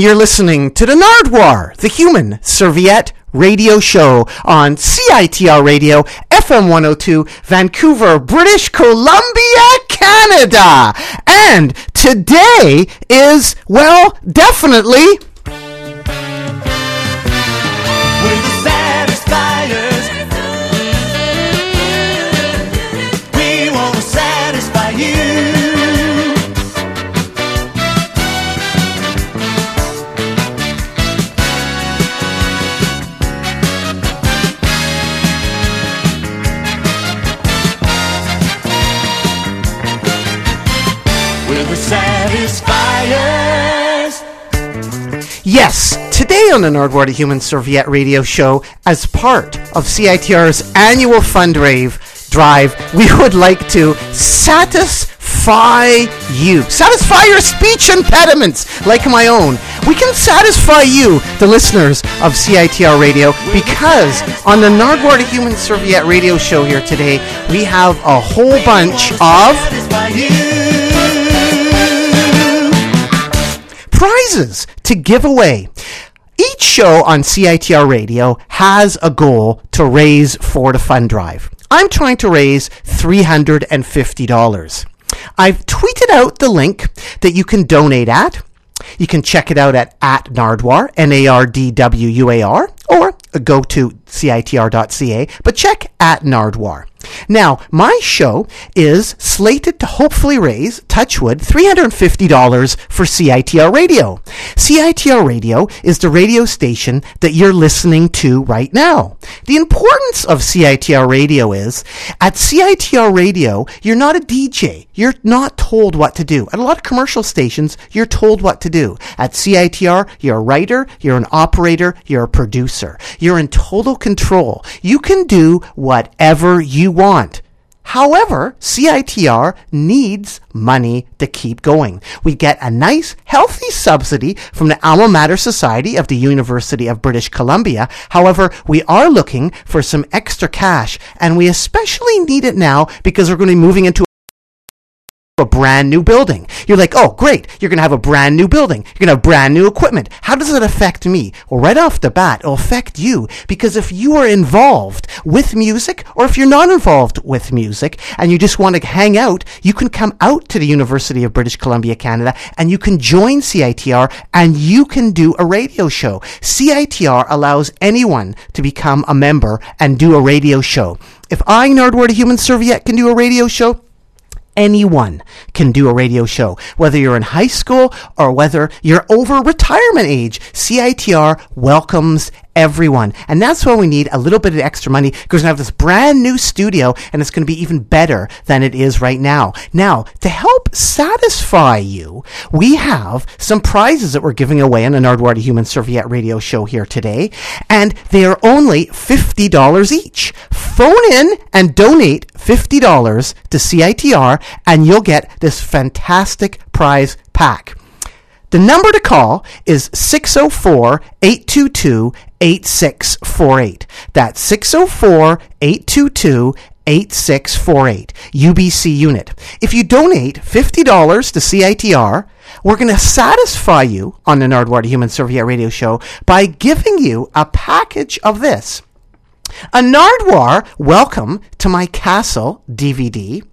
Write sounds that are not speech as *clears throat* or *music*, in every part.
you're listening to the Nardwuar, the human serviette radio show on CITR Radio, FM 102, Vancouver, British Columbia, Canada. And today is, well, definitely. Yes, today on the Nardwuar the Human Serviette radio show, as part of CITR's annual fundraise drive, we would like to satisfy you. Satisfy your speech impediments, like my own. We can satisfy you, the listeners of CITR radio, because on the Nardwuar the Human Serviette radio show here today, we have a whole bunch of prizes to give away. Each show on CITR Radio has a goal to raise for the fund drive. I'm trying to raise $350. I've tweeted out the link that you can donate at. You can check it out at, at Nardwuar, N-A-R-D-W-U-A-R, or go to CITR.ca, but check at Nardwuar. Now, my show is slated to hopefully raise, Touchwood, $350 for CITR Radio. CITR Radio is the radio station that you're listening to right now. The importance of CITR Radio is, at CITR Radio, you're not a DJ. You're not told what to do. At a lot of commercial stations, you're told what to do. At CITR, you're a writer, you're an operator, you're a producer. You're in total control. You can do whatever you want. However, CITR needs money to keep going. We get a nice, healthy subsidy from the Alma Mater Society of the University of British Columbia. However, we are looking for some extra cash, and we especially need it now because we're going to be moving into a brand new building. You're like, oh, great. You're going to have a brand new building. You're going to have brand new equipment. How does it affect me? Well, right off the bat, it'll affect you because if you are involved with music or if you're not involved with music and you just want to hang out, you can come out to the University of British Columbia, Canada and you can join CITR and you can do a radio show. CITR allows anyone to become a member and do a radio show. If I, Nardwuar, a human serviette, can do a radio show, anyone can do a radio show. Whether you're in high school or whether you're over retirement age, CITR welcomes everyone. And that's why we need a little bit of extra money because to have this brand new studio and it's going to be even better than it is right now. Now, to help satisfy you, we have some prizes that we're giving away on the Nardwuar the Human Serviette radio show here today. And they are only $50 each. Phone in and donate $50 to CITR and you'll get this fantastic prize pack. The number to call is 604 822 8648. That's 604 822 8648. UBC unit. If you donate $50 to CITR, we're going to satisfy you on the Nardwuar Human Serviette radio show by giving you a package of this. A Nardwuar Welcome to My Castle DVD,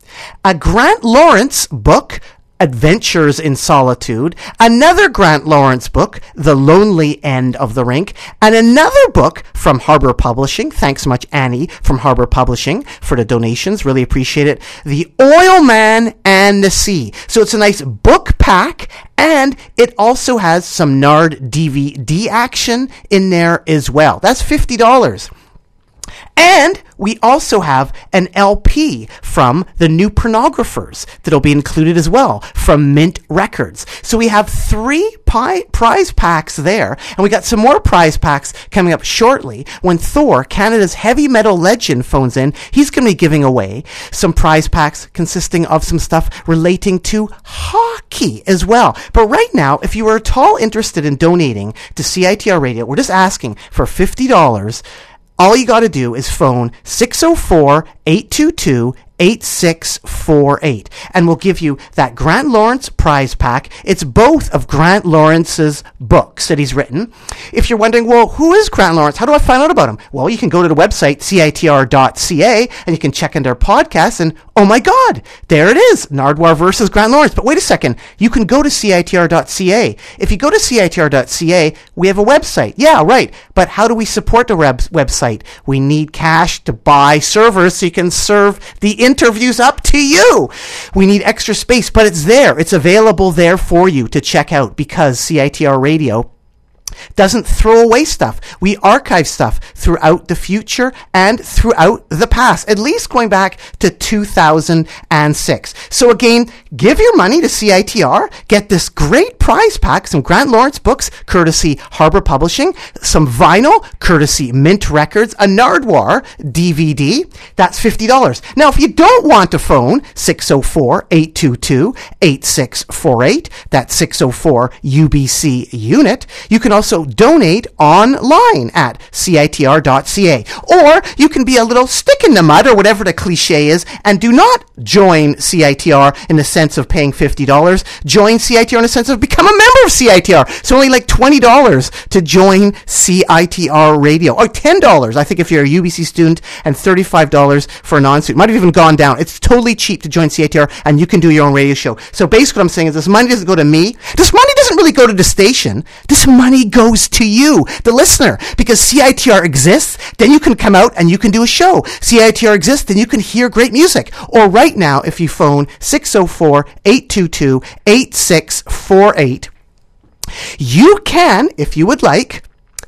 a Grant Lawrence book, Adventures in Solitude, another Grant Lawrence book, The Lonely End of the Rink, and another book from Harbor Publishing. Thanks much, Annie from Harbor Publishing, for the donations. Really appreciate it. The Oil Man and the Sea. So it's a nice book pack, and it also has some Nard DVD action in there as well. That's $50. And we also have an LP from the new pornographers that'll be included as well from Mint Records. So we have three pi- prize packs there, and we got some more prize packs coming up shortly when Thor, Canada's heavy metal legend, phones in. He's going to be giving away some prize packs consisting of some stuff relating to hockey as well. But right now, if you are at all interested in donating to CITR Radio, we're just asking for $50 all you got to do is phone 604 822 8648. And we'll give you that Grant Lawrence prize pack. It's both of Grant Lawrence's books that he's written. If you're wondering, well, who is Grant Lawrence? How do I find out about him? Well, you can go to the website, citr.ca, and you can check into our podcast, and oh my God, there it is Nardwuar versus Grant Lawrence. But wait a second, you can go to citr.ca. If you go to citr.ca, we have a website. Yeah, right. But how do we support the web- website? We need cash to buy servers so you can serve the interviews up to you. We need extra space, but it's there. It's available there for you to check out because CITR Radio doesn't throw away stuff. We archive stuff throughout the future and throughout the past, at least going back to 2006. So again, give your money to CITR, get this great prize pack, some Grant Lawrence books, courtesy Harbor Publishing, some vinyl, courtesy Mint Records, a Nardwuar DVD. That's $50. Now, if you don't want to phone 604-822-8648, that's 604 UBC unit, you can also donate online at citr.ca. Or you can be a little stick in the mud or whatever the cliche is and do not join CITR in the sense of paying $50. Join CITR in the sense of become a member of CITR. It's only like $20 to join CITR radio or $10 I think if you're a UBC student and $35 for a non-student. Might have even gone down. It's totally cheap to join CITR and you can do your own radio show. So basically what I'm saying is this money doesn't go to me. This money doesn't really go to the station. This money goes to you, the listener, because CITR exists. Then you can come out and you can do a show. CITR exists. Then you can hear great music. Or right now, if you phone 604-822-8648, you can, if you would like,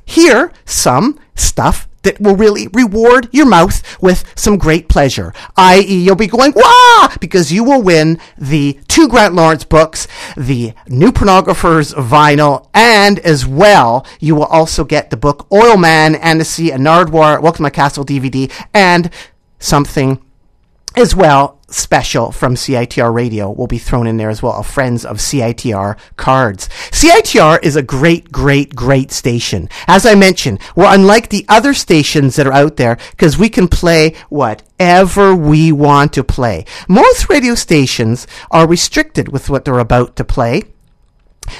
hear some stuff that will really reward your mouth with some great pleasure. I.e., you'll be going, wah! Because you will win the two Grant Lawrence books, the New Pornographers vinyl, and as well, you will also get the book Oil Man and the Sea, and Nardwuar, Welcome to My Castle DVD, and something as well special from CITR Radio will be thrown in there as well, of Friends of CITR cards. CITR is a great, great, great station. As I mentioned, we're unlike the other stations that are out there because we can play whatever we want to play. Most radio stations are restricted with what they're about to play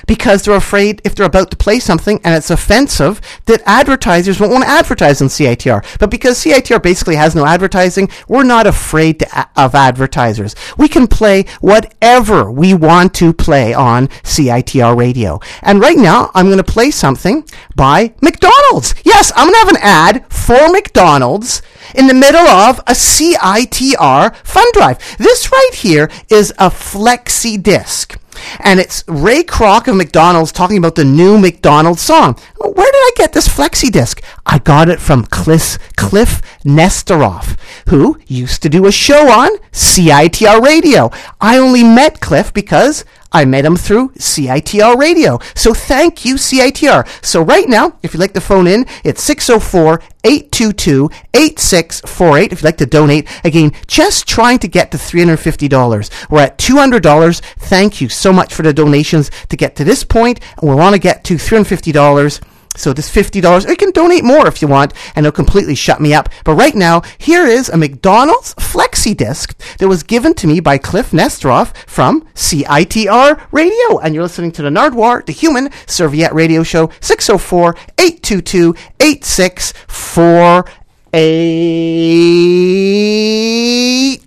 because they're afraid if they're about to play something and it's offensive that advertisers won't want to advertise on CITR. But because CITR basically has no advertising, we're not afraid of advertisers. We can play whatever we want to play on CITR radio. And right now, I'm going to play something by McDonald's. Yes, I'm going to have an ad for McDonald's in the middle of a CITR fund drive. This right here is a flexi disc. And it's Ray Kroc of McDonald's talking about the new McDonald's song. Where did I get this flexi disc? I got it from Cliff, Cliff Nesteroff, who used to do a show on CITR radio. I only met Cliff because I met him through CITR radio. So thank you, CITR. So right now, if you'd like to phone in, it's 604 822 8648. If you'd like to donate, again, just trying to get to $350. We're at $200. Thank you so much for the donations to get to this point, and we want to get to $350. So this $50, or you can donate more if you want, and it'll completely shut me up. But right now, here is a McDonald's Flexi Disc that was given to me by Cliff Nesteroff from CITR Radio. And you're listening to the Nardwuar, the Human Serviette Radio Show, 604-822-8648. You've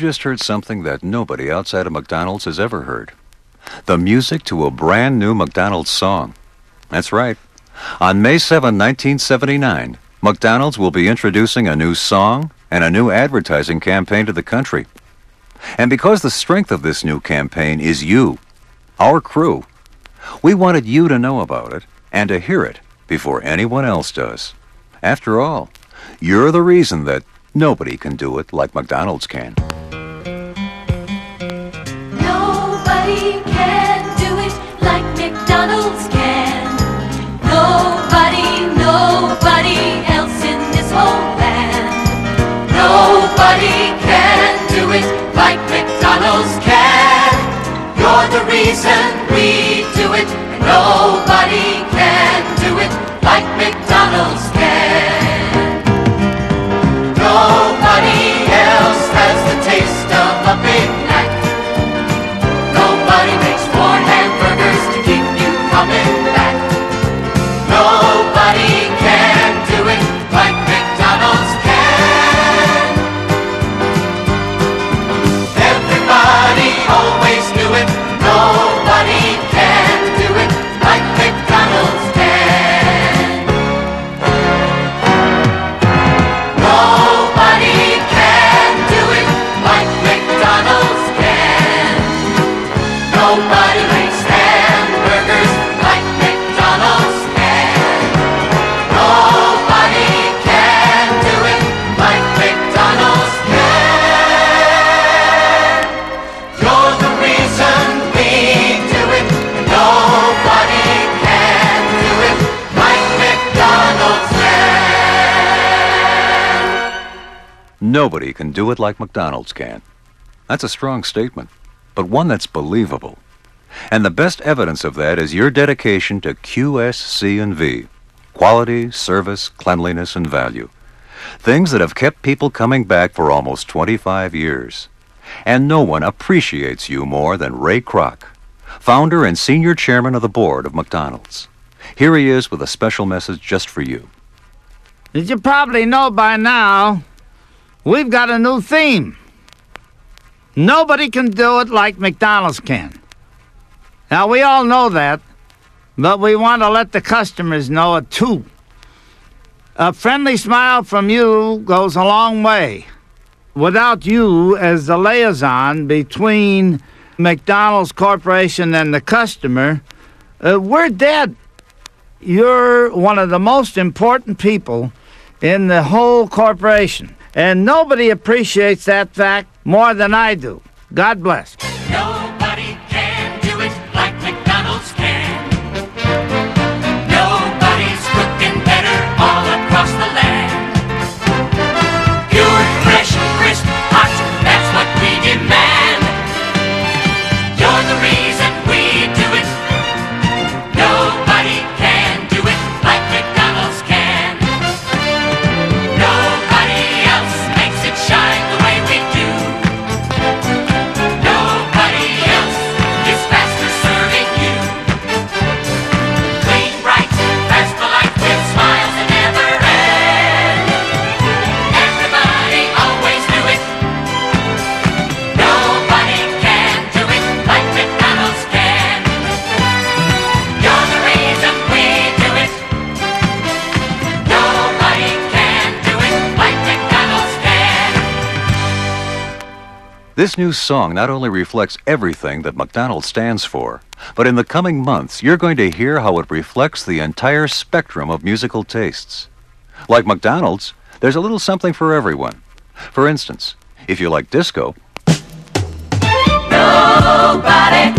just heard something that nobody outside of McDonald's has ever heard. The music to a brand new McDonald's song. That's right. On May 7, 1979, McDonald's will be introducing a new song and a new advertising campaign to the country. And because the strength of this new campaign is you, our crew, we wanted you to know about it and to hear it before anyone else does. After all, You're the reason that nobody can do it like McDonald's can. Nobody can do it like McDonald's can. Nobody, nobody else in this whole land. Nobody can do it like McDonald's can. You're the reason we do it, and nobody Nobody can do it like McDonald's can. That's a strong statement, but one that's believable. And the best evidence of that is your dedication to QSC&V. Quality, service, cleanliness, and value. Things that have kept people coming back for almost 25 years. And no one appreciates you more than Ray Kroc, founder and senior chairman of the board of McDonald's. Here he is with a special message just for you. As you probably know by now, we've got a new theme. Nobody can do it like McDonald's can. Now, we all know that, but we want to let the customers know it too. A friendly smile from you goes a long way. Without you as the liaison between McDonald's Corporation and the customer, uh, we're dead. You're one of the most important people in the whole corporation. And nobody appreciates that fact more than I do. God bless. Nobody This new song not only reflects everything that McDonald's stands for, but in the coming months, you're going to hear how it reflects the entire spectrum of musical tastes. Like McDonald's, there's a little something for everyone. For instance, if you like disco, Nobody.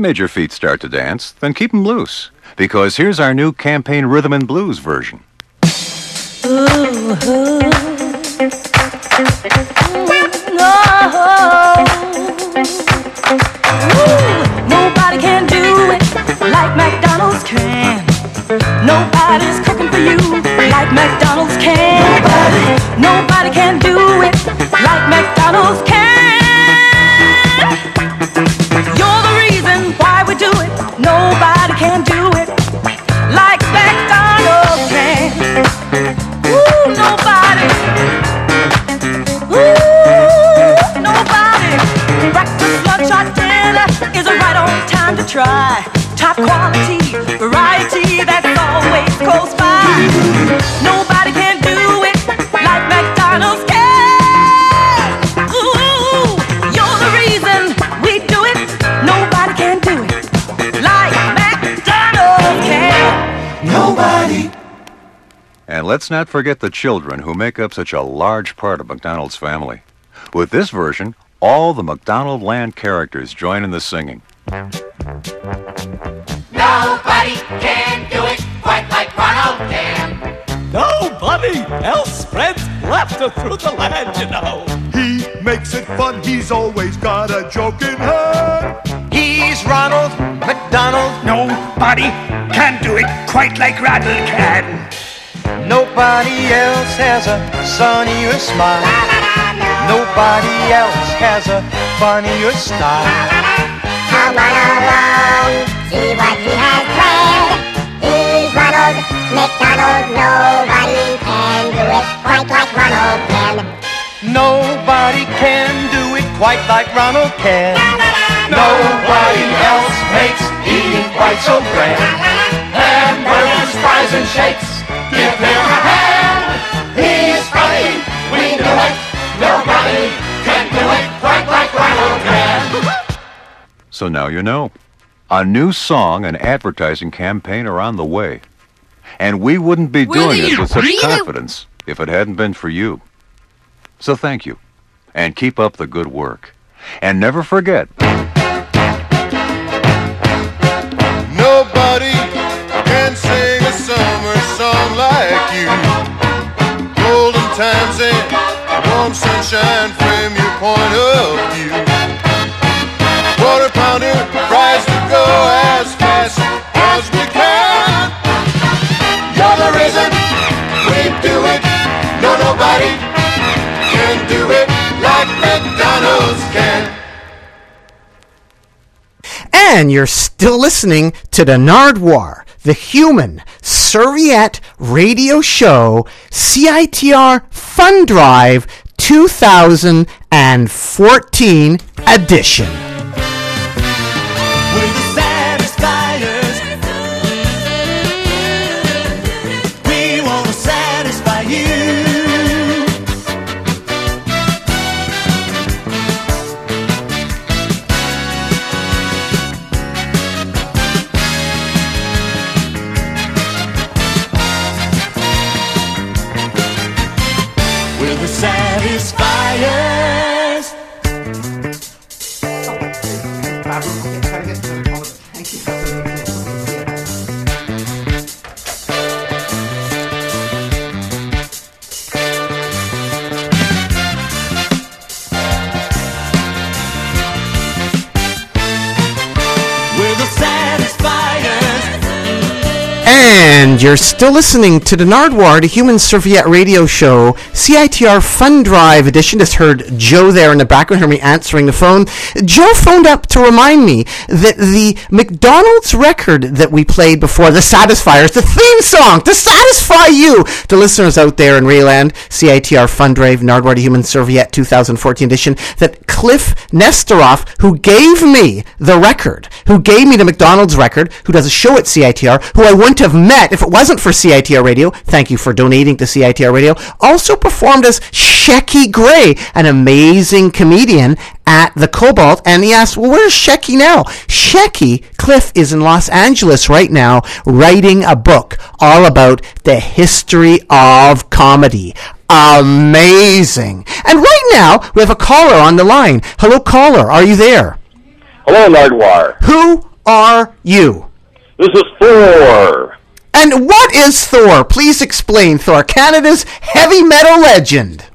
Made your feet start to dance, then keep 'em loose. Because here's our new campaign rhythm and blues version. Nobody can do it like McDonald's can. Nobody's cooking for you like McDonald's can. Nobody, nobody can do it like McDonald's can. Try. Top quality, variety that's always close by. Nobody can do it like McDonald's can. Ooh, you're the reason we do it. Nobody can do it like McDonald's can. Nobody. And let's not forget the children who make up such a large part of McDonald's family. With this version, all the McDonald Land characters join in the singing. Nobody can do it quite like Ronald can. Nobody else spreads laughter through the land, you know. He makes it fun, he's always got a joke in hand. He's Ronald McDonald. Nobody can do it quite like Ronald can. Nobody else has a sunnier smile. Nobody else has a funnier style. Come on along, see what he has planned. He's Ronald McDonald. Nobody can do it quite like Ronald can. Nobody can do it quite like Ronald can. Nobody else makes eating quite so grand. Hamburgers, fries, and shakes. Give him a hand. He's funny. We do it. Nobody can do it quite like Ronald can. So now you know. A new song and advertising campaign are on the way. And we wouldn't be doing it with such confidence if it hadn't been for you. So thank you. And keep up the good work. And never forget, Nobody can sing a summer song like you. Golden times and warm sunshine frame your point of view. As fast as we can. We do it. No, nobody can do it like McDonald's can. And you're still listening to the Nardwuar, the human serviette radio show, CITR Fun Drive 2014 edition. You're still listening to the Nardwuar, the Human Serviette Radio Show, CITR Fun Drive edition. Just heard Joe there in the background, heard me answering the phone. Joe phoned up to remind me that the McDonald's record that we played before, The Satisfiers, the theme song to satisfy you, the listeners out there in Rayland, CITR Fun Drive, Nardwuar, the Human Serviette 2014 edition, that Cliff Nesteroff, who gave me the record, who gave me the McDonald's record, who does a show at CITR, who I wouldn't have met if it wasn't for CITR Radio. Thank you for donating to CITR Radio. Also performed as Shecky Gray, an amazing comedian at the Cobalt. And he asked, well, where's Shecky now? Shecky, Cliff, is in Los Angeles right now writing a book all about the history of comedy. Amazing. And right now, we have a caller on the line. Hello, caller. Are you there? Hello, Nardwuar. Who are you? This is Thor. And what is Thor? Please explain, Thor, Canada's heavy metal legend.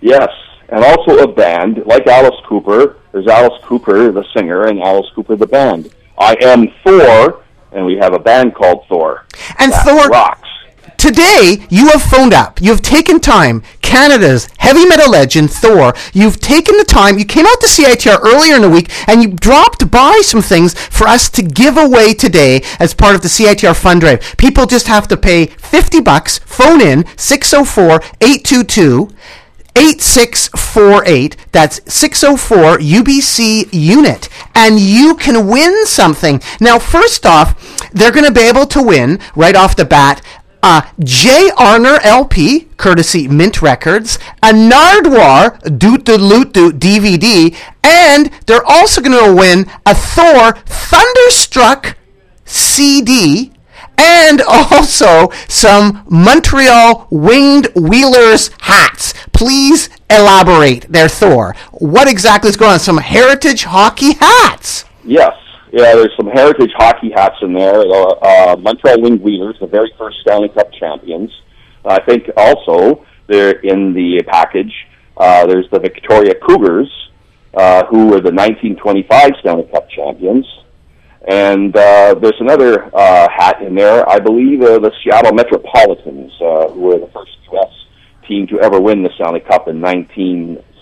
Yes, and also a band like Alice Cooper. There's Alice Cooper, the singer, and Alice Cooper, the band. I am Thor, and we have a band called Thor. And That Thor, rocks. Today you have phoned up. You have taken time. Canada's heavy metal legend, Thor. You've taken the time. You came out to CITR earlier in the week and you dropped by some things for us to give away today as part of the CITR fund drive. People just have to pay 50 bucks, phone in 604 822 8648. That's 604 UBC unit. And you can win something. Now, first off, they're going to be able to win right off the bat. Uh, Jay Arner LP, courtesy Mint Records, a Nardwuar Doot Doot Loot Doot DVD, and they're also going to win a Thor Thunderstruck CD and also some Montreal Winged Wheelers hats. Please elaborate there, Thor. What exactly is going on? Some heritage hockey hats. Yes. Yeah, there's some heritage hockey hats in there. Uh, uh, Montreal Winged Wheelers, the very first Stanley Cup champions. I think also they're in the package. Uh, there's the Victoria Cougars, uh, who were the 1925 Stanley Cup champions. And uh, there's another uh, hat in there. I believe uh, the Seattle Metropolitans, uh, who were the first U.S. team to ever win the Stanley Cup in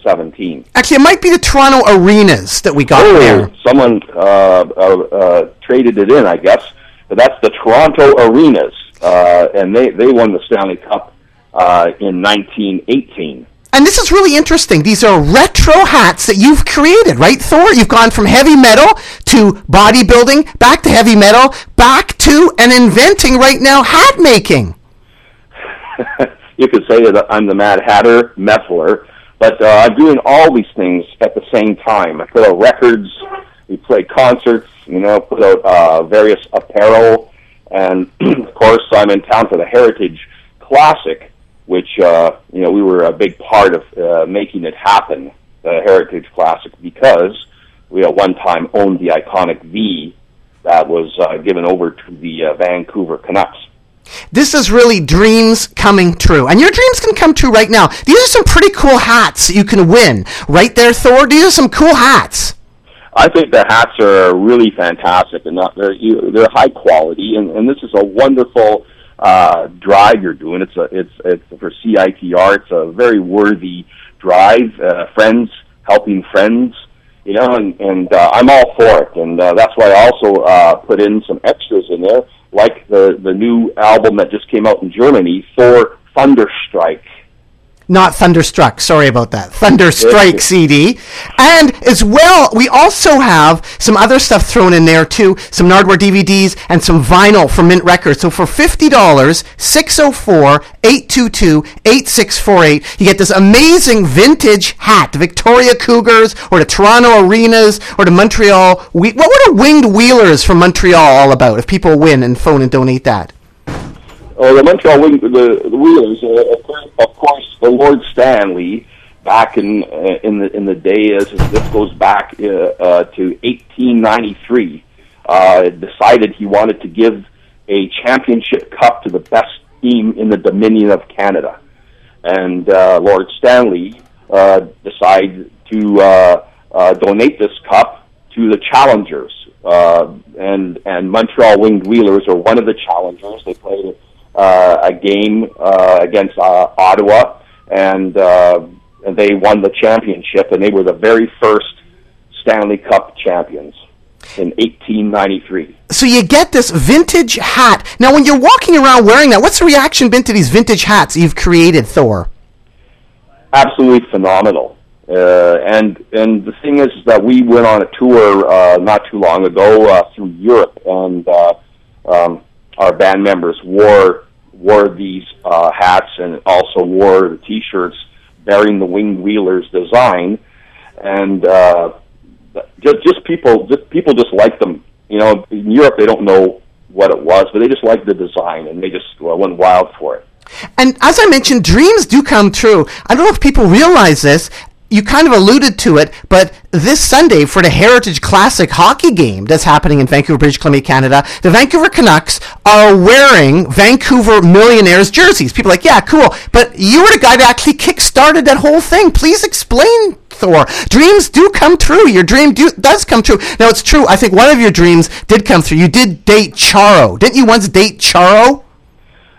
1917. Actually, it might be the Toronto Arenas that we got there. Oh, someone uh, uh, uh, traded it in, I guess. But that's the Toronto Arenas, uh, and they they won the Stanley Cup uh, in 1918. And this is really interesting. These are retro hats that you've created, right, Thor? You've gone from heavy metal to bodybuilding, back to heavy metal, back to and inventing right now hat making. *laughs* you could say that I'm the Mad Hatter Meffler, but uh, I'm doing all these things at the same time. I put out records, we play concerts, you know, put out uh, various apparel, and *clears throat* of course I'm in town for the Heritage Classic, which uh, you know we were a big part of uh, making it happen, the Heritage Classic, because we at one time owned the iconic V that was uh, given over to the uh, Vancouver Canucks. This is really dreams coming true. And your dreams can come true right now. These are some pretty cool hats you can win. Right there, Thor. These are some cool hats. I think the hats are really fantastic, and not, they're they're high quality, and, and this is a wonderful uh, drive you're doing. It's a it's it's for CITR. It's a very worthy drive. Uh, friends helping friends, you know, and and uh, I'm all for it, and uh, that's why I also uh, put in some extras in there, like the the new album that just came out in Germany, Thor Thunderstrike. Not Thunderstruck. Sorry about that. Thunderstrike CD. And as well, we also have some other stuff thrown in there too. Some Nardwuar DVDs and some vinyl from Mint Records. So for $50, 604-822-8648, you get this amazing vintage hat. The Victoria Cougars or the Toronto Arenas or the Montreal... We- what were the winged wheelers from Montreal all about if people win and phone and donate that? Oh, the Montreal Wing, the, the Wheelers, uh, of, course, of course, the Lord Stanley, back in uh, in the in the day, as this goes back uh, uh, to 1893, uh, decided he wanted to give a championship cup to the best team in the Dominion of Canada, and uh, Lord Stanley uh, decided to uh, uh, donate this cup to the challengers. Uh, and and Montreal Winged Wheelers are one of the challengers. They played uh, a game uh, against uh, Ottawa, and uh, they won the championship, and they were the very first Stanley Cup champions in 1893. So you get this vintage hat. Now, when you're walking around wearing that, what's the reaction been to these vintage hats you've created, Thor? absolutely phenomenal. Uh, and and the thing is that we went on a tour uh, not too long ago uh, through Europe, and uh, um, our band members wore wore these uh, hats and also wore the T-shirts bearing the Winged Wheelers design, and uh, just just people just people just like them. You know, in Europe they don't know what it was, but they just like the design and they just well, went wild for it. And as I mentioned, dreams do come true. I don't know if people realize this. You kind of alluded to it, but this Sunday for the Heritage Classic hockey game that's happening in Vancouver, British Columbia, Canada, the Vancouver Canucks are wearing Vancouver Millionaires jerseys. People are like, yeah, cool. But you were the guy that actually kick-started that whole thing. Please explain, Thor. Dreams do come true. Your dream do, does come true. Now, it's true. I think one of your dreams did come through. You did date Charo. Didn't you once date Charo?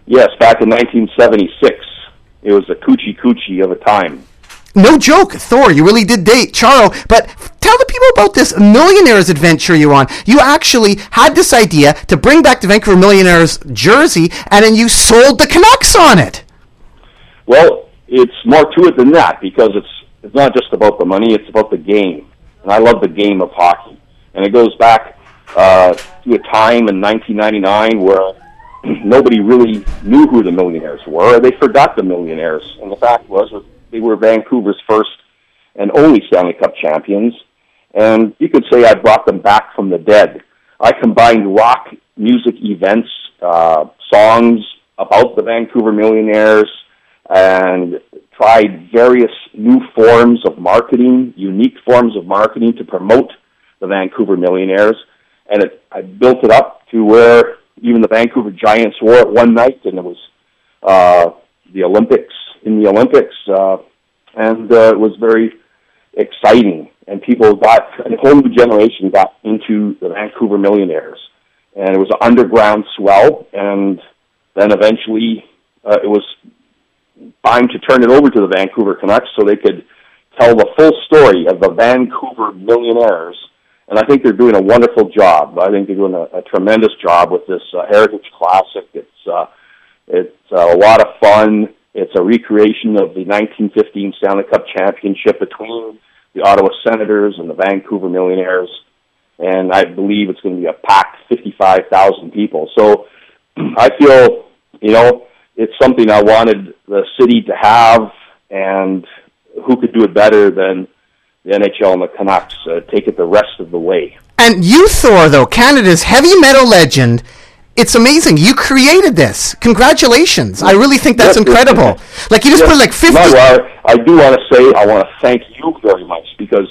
Yes, back in 1976. It was a coochie coochie of a time. No joke, Thor, you really did date Charo. But tell the people about this millionaires adventure you're on. You actually had this idea to bring back the Vancouver Millionaires jersey, and then you sold the Canucks on it. Well, it's more to it than that because it's it's not just about the money; it's about the game, and I love the game of hockey. And it goes back uh, to a time in 1999 where *clears throat* nobody really knew who the Millionaires were. They forgot the Millionaires, and the fact was they were Vancouver's first and only Stanley Cup champions. And you could say I brought them back from the dead. I combined rock music events, uh, songs about the Vancouver Millionaires, and tried various new forms of marketing, unique forms of marketing to promote the Vancouver Millionaires. And it, I built it up to where even the Vancouver Giants wore it one night, and it was uh, the Olympics in the Olympics, uh, and uh, it was very exciting. And people got a whole new generation got into the Vancouver Millionaires, and it was an underground swell. And then eventually, uh, it was time to turn it over to the Vancouver Canucks so they could tell the full story of the Vancouver Millionaires. And I think they're doing a wonderful job. I think they're doing a, a tremendous job with this uh, Heritage Classic. It's uh, it's a lot of fun. A recreation of the 1915 Stanley Cup championship between the Ottawa Senators and the Vancouver Millionaires. And I believe it's going to be a packed 55,000 people. So *clears throat* I feel, you know, it's something I wanted the city to have, and who could do it better than the NHL and the Canucks uh, take it the rest of the way. And you, Thor, though, Canada's heavy metal legend, it's amazing. You created this. Congratulations. I really think that's Yes, incredible. Like, you just Yes. put like 50. No, well, I do want to say I want to thank you very much because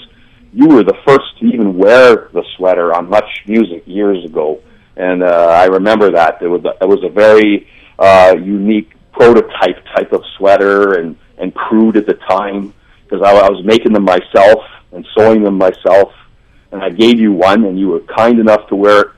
you were the first to even wear the sweater on Much Music years ago, and uh, I remember that it was a, it was a very uh, unique prototype type of sweater and and crude at the time because I, I was making them myself and sewing them myself, and I gave you one, and you were kind enough to wear it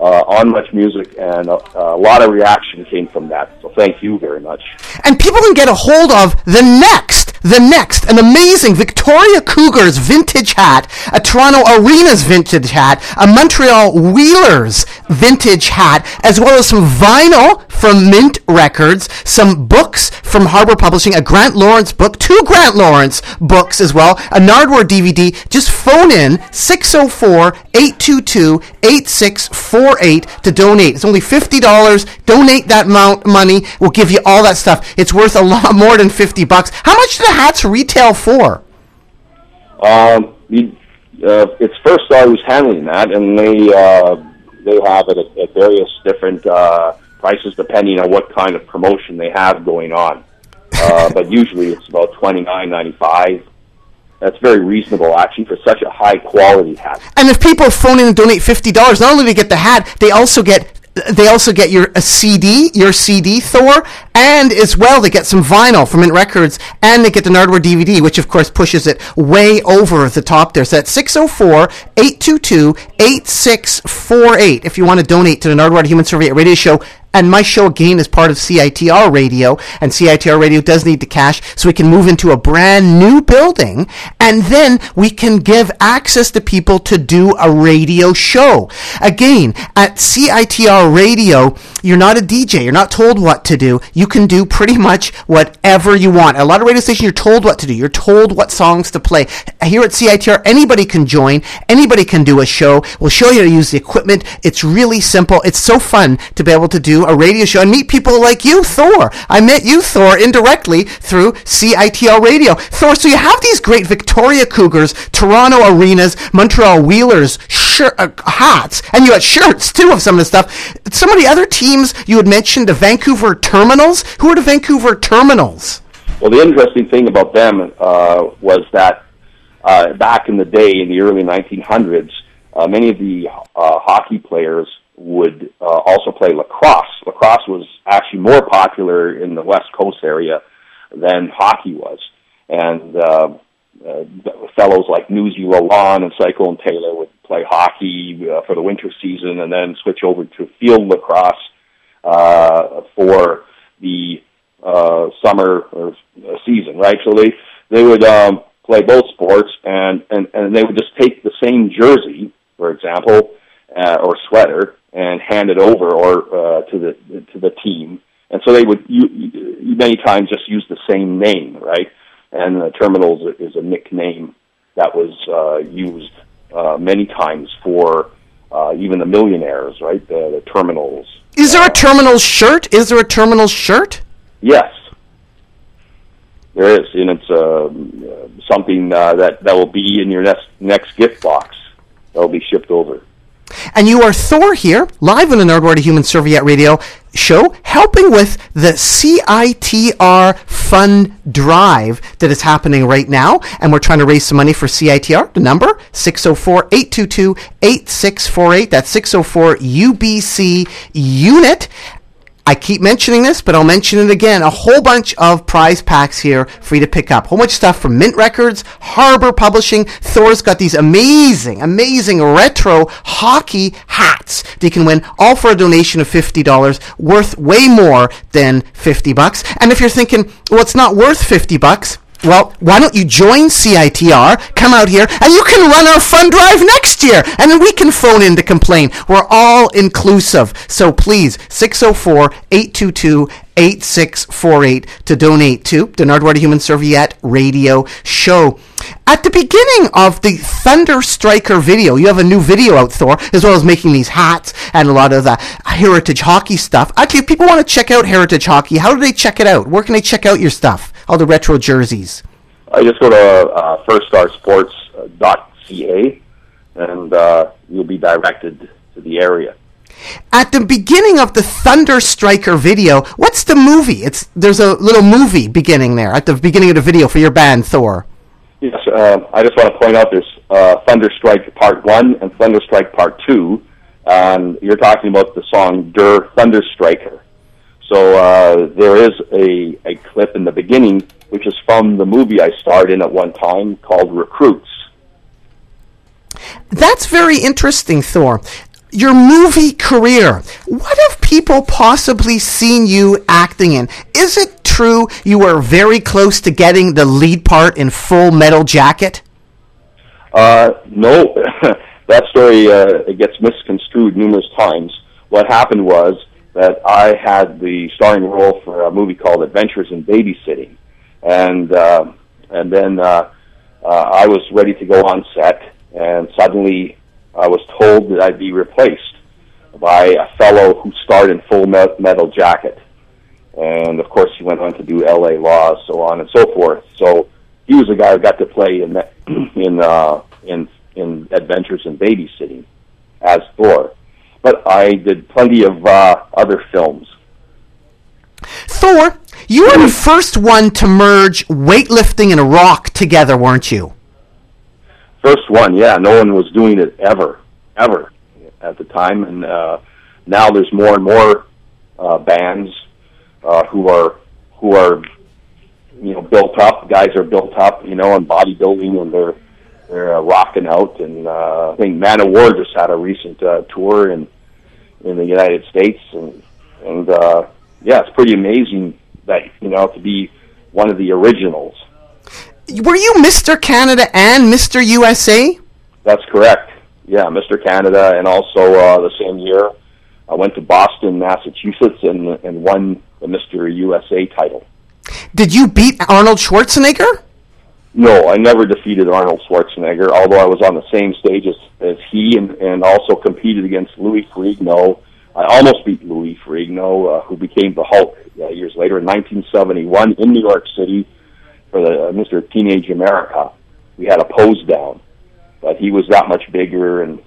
uh, on Much Music, and a, a lot of reaction came from that. So thank you very much. and people can get a hold of the next, the next, an amazing Victoria Cougars vintage hat, a Toronto Arenas vintage hat, a Montreal Wheelers vintage hat, as well as some vinyl from Mint Records, some books from Harbor Publishing, a Grant Lawrence book, two Grant Lawrence books as well, a Nardwuar DVD. Just phone in 604 822 8648 to donate. It's only $50. Donate that amount money. We'll give you all that stuff. It's worth a lot more than 50 bucks. How much do hats retail for? Um, uh, it's first I was handling that, and they uh, they have it at, at various different uh, prices depending on what kind of promotion they have going on. Uh, *laughs* but usually it's about twenty nine ninety five. That's very reasonable actually for such a high quality hat. And if people phone in and donate fifty dollars, not only do they get the hat, they also get they also get your a CD, your CD Thor, and as well they get some vinyl from Mint Records, and they get the Nardwuar DVD, which of course pushes it way over the top there. So that's 604-822-8648 if you want to donate to the Nardwuar Human Survey Radio Show. And my show again is part of CITR Radio, and CITR Radio does need the cash, so we can move into a brand new building, and then we can give access to people to do a radio show. Again, at CITR Radio, you're not a DJ, you're not told what to do. You can do pretty much whatever you want. A lot of radio stations, you're told what to do, you're told what songs to play. Here at CITR, anybody can join, anybody can do a show. We'll show you how to use the equipment. It's really simple. It's so fun to be able to do a radio show and meet people like you, Thor. I met you, Thor, indirectly through CITR Radio. Thor, so you have these great Victoria Cougars, Toronto Arenas, Montreal Wheelers shir- uh, hats, and you had shirts too of some of the stuff. Some of the other teams you had mentioned, the Vancouver Terminals. Who are the Vancouver Terminals? Well, the interesting thing about them uh, was that uh, back in the day, in the early 1900s, uh, many of the uh, hockey players would uh, also play lacrosse. Lacrosse was actually more popular in the West Coast area than hockey was, and uh, uh, fellows like Newsy Lalonde and Cyclone Taylor would play hockey uh, for the winter season, and then switch over to field lacrosse uh, for the uh, summer or uh, season, right? So they they would um, play both sports, and and and they would just take the same jersey, for example, uh, or sweater, and hand it over or uh, to the to the team. And so they would you, you, many times just use the same name, right? And the terminals is a nickname that was uh, used uh, many times for uh, even the millionaires, right? The, the terminals. Is there a terminal shirt? Is there a terminal shirt? Yes, there is, and it's uh, something uh, that that will be in your next next gift box. That will be shipped over. And you are Thor here, live on the Nardwuar to Human Serviette Radio show, helping with the CITR Fund Drive that is happening right now. And we're trying to raise some money for CITR. The number, 604-822-8648. That's 604 UBC unit. I keep mentioning this, but I'll mention it again. A whole bunch of prize packs here for you to pick up. Whole bunch of stuff from Mint Records, Harbour Publishing. Thor's got these amazing, amazing retro hockey hats that you can win, all for a donation of $50, worth way more than 50 bucks. And if you're thinking, well, it's not worth 50 bucks, well, why don't you join CITR, come out here, and you can run our fund drive next year, and then we can phone in to complain. We're all inclusive. So please, 604-822-8648 to donate to the Nardwuar Human Serviette radio show. At the beginning of the Thunder Striker video, you have a new video out, Thor, as well as making these hats and a lot of the heritage hockey stuff. Actually, if people want to check out heritage hockey, how do they check it out? Where can they check out your stuff? All the retro jerseys. I just go to uh, firststarsports.ca, and uh, you'll be directed to the area. At the beginning of the Thunder Striker video, what's the movie? It's there's a little movie beginning there at the beginning of the video for your band Thor. Yes, uh, I just want to point out there's uh, Thunderstrike Part 1 and Thunderstrike Part 2, and you're talking about the song Der Thunderstriker. So uh, there is a, a clip in the beginning, which is from the movie I starred in at one time called Recruits. That's very interesting, Thor. Your movie career. What have people possibly seen you acting in? Is it true you were very close to getting the lead part in Full Metal Jacket? Uh, no, *laughs* that story uh, it gets misconstrued numerous times. What happened was that I had the starring role for a movie called Adventures in Babysitting, and uh, and then uh, uh, I was ready to go on set, and suddenly I was told that I'd be replaced by a fellow who starred in Full Metal Jacket, and of course he went on to do L.A. Law, so on and so forth. So he was the guy who got to play in that, *clears throat* in uh, in in Adventures in Babysitting as Thor but I did plenty of uh, other films. Thor, you were the first one to merge weightlifting and rock together, weren't you? First one, yeah. No one was doing it ever, ever at the time, and uh, now there's more and more uh, bands uh, who are who are you know built up. Guys are built up, you know, in bodybuilding, and they're they're uh, rocking out. And uh, I think Manowar just had a recent uh, tour in in the United States, and and uh, yeah, it's pretty amazing that you know to be one of the originals. Were you Mr. Canada and Mr. USA? That's correct. Yeah, Mr. Canada, and also uh, the same year, I went to Boston, Massachusetts, and and won the Mr. USA title. Did you beat Arnold Schwarzenegger? No, I never defeated Arnold Schwarzenegger, although I was on the same stage as, as he and, and also competed against Louis Ferrigno. I almost beat Louis Ferrigno, uh, who became the Hulk uh, years later in 1971 in New York City for the uh, Mr. Teenage America. We had a pose down, but he was that much bigger and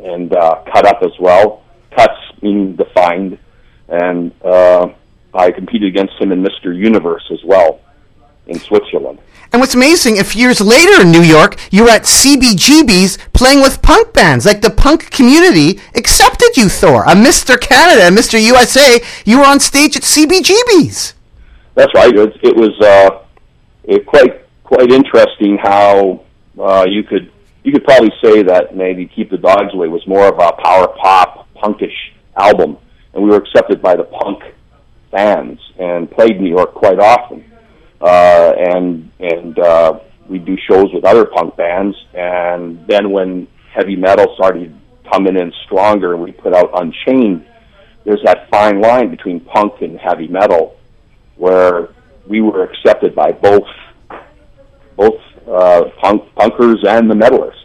and uh, cut up as well. Cuts meaning defined, and uh, I competed against him in Mr. Universe as well in Switzerland. And what's amazing, if years later in New York, you were at CBGB's playing with punk bands, like the punk community accepted you, Thor. A Mr. Canada, a Mr. USA, you were on stage at CBGB's. That's right. It was, it was uh, it quite quite interesting how uh, you could you could probably say that maybe Keep the Dogs Away was more of a power pop punkish album, and we were accepted by the punk fans and played New York quite often. Uh, and and uh, we do shows with other punk bands, and then when heavy metal started coming in stronger, and we put out Unchained. There's that fine line between punk and heavy metal, where we were accepted by both both uh, punk punkers and the metalers.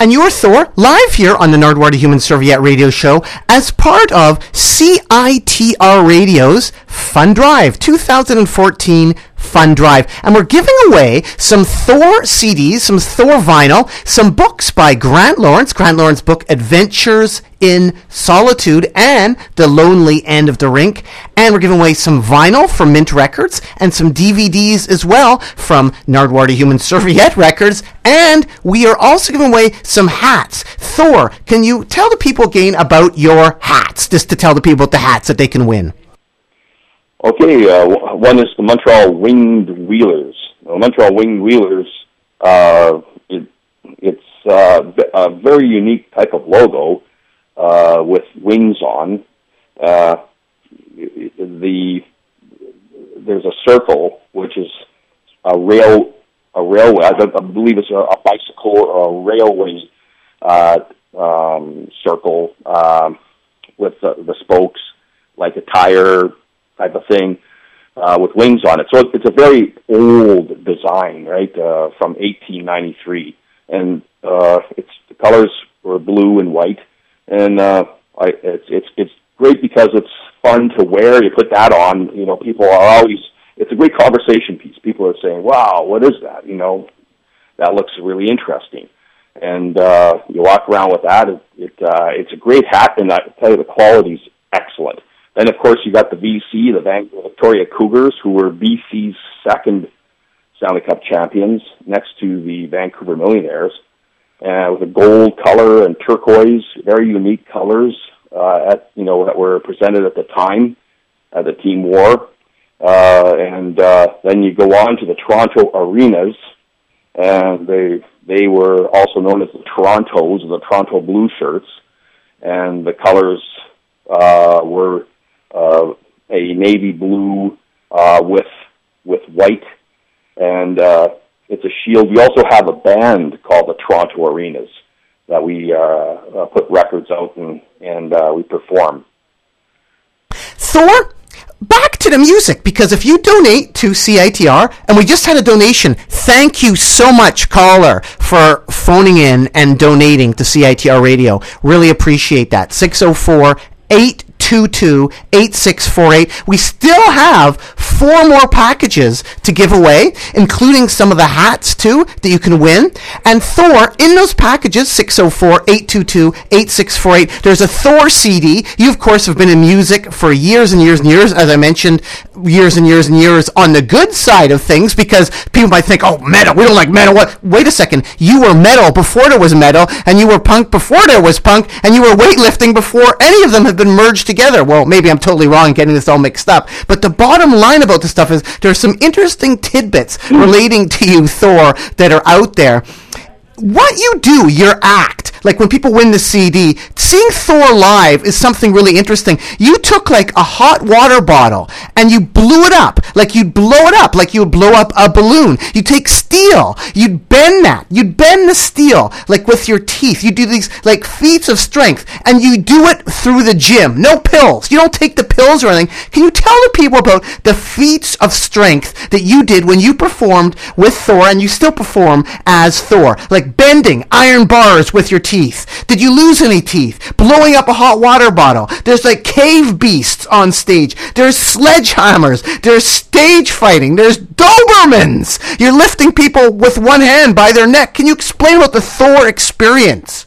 And you're Thor live here on the Nardwuar the Human Serviette radio show as part of CITR Radio's Fun Drive 2014 Fun Drive. And we're giving away some Thor CDs, some Thor vinyl, some books by Grant Lawrence, Grant Lawrence book Adventures in Solitude and The Lonely End of the Rink. And we're giving away some vinyl from Mint Records and some DVDs as well from Nardwuar to Human Serviette *laughs* Records. And we are also giving away some hats. Thor, can you tell the people again about your hats? Just to tell the people about the hats that they can win. Okay, uh, one is the Montreal Winged Wheelers. The Montreal Winged Wheelers, uh, it, it's uh, a very unique type of logo uh, with wings on. Uh, the there's a circle which is a rail a railway. I, I believe it's a, a bicycle or a railway uh, um, circle um, with the, the spokes like a tire type of thing uh, with wings on it. So it's a very old design, right, uh, from 1893, and uh, it's the colors were blue and white, and uh, I, it's it's it's great because it's fun to wear. You put that on, you know, people are always. It's a great conversation piece. People are saying, "Wow, what is that?" You know, that looks really interesting. And uh, you walk around with that. It, it uh, it's a great hat, and I tell you, the quality's excellent. Then, of course, you got the VC, the Van- Victoria Cougars, who were BC's second Stanley Cup champions, next to the Vancouver Millionaires, uh, with a gold color and turquoise, very unique colors uh, at you know that were presented at the time uh, the team wore. Uh, and uh, then you go on to the Toronto Arenas, and they they were also known as the Torontos, the Toronto Blue Shirts, and the colors uh, were uh, a navy blue uh, with with white, and uh, it's a shield. We also have a band called the Toronto Arenas that we uh, uh, put records out and and uh, we perform. Thor, back to the music because if you donate to CITR, and we just had a donation, thank you so much, caller, for phoning in and donating to CITR Radio. Really appreciate that. 604 822 8648. We still have four more packages to give away, including some of the hats too that you can win. And Thor, in those packages, 604 822 8648, there's a Thor CD. You, of course, have been in music for years and years and years, as I mentioned, years and years and years on the good side of things because people might think, oh, metal, we don't like metal. What? Wait a second. You were metal before there was metal, and you were punk before there was punk, and you were weightlifting before any of them have been merged together. Well, maybe I'm totally wrong getting this all mixed up. But the bottom line about this stuff is there's some interesting tidbits relating to you, Thor, that are out there what you do, your act, like when people win the CD, seeing Thor live is something really interesting. You took like a hot water bottle and you blew it up, like you'd blow it up, like you would blow up a balloon. You take steel, you'd bend that, you'd bend the steel, like with your teeth. You do these like feats of strength and you do it through the gym. No pills. You don't take the pills or anything. Can you tell the people about the feats of strength that you did when you performed with Thor and you still perform as Thor? Like bending iron bars with your teeth. Did you lose any teeth? Blowing up a hot water bottle. There's like cave beasts on stage. There's sledgehammers. There's stage fighting. There's Dobermans. You're lifting people with one hand by their neck. Can you explain about the Thor experience?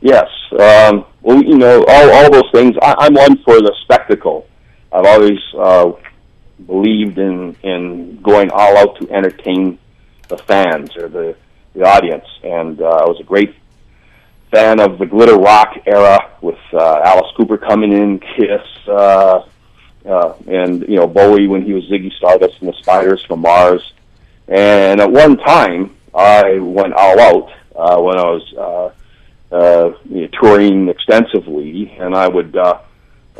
Yes. Um, well, you know, all, all those things. I, I'm one for the spectacle. I've always uh, believed in in going all out to entertain the fans or the the audience, and uh, I was a great fan of the glitter rock era with uh, Alice Cooper coming in, Kiss, uh, uh, and you know Bowie when he was Ziggy Stardust and the Spiders from Mars. And at one time, I went all out uh, when I was uh, uh, you know, touring extensively, and I would uh,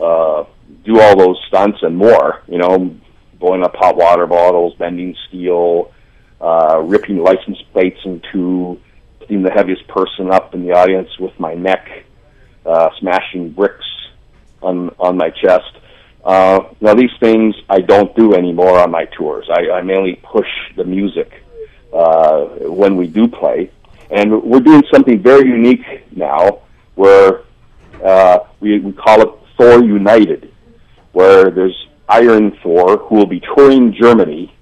uh, do all those stunts and more. You know, blowing up hot water bottles, bending steel, uh, ripping license plates in two, the heaviest person up in the audience with my neck, uh, smashing bricks on on my chest. Uh, now these things I don't do anymore on my tours. I, I mainly push the music uh, when we do play, and we're doing something very unique now, where uh, we we call it Thor United, where there's Iron Thor who will be touring Germany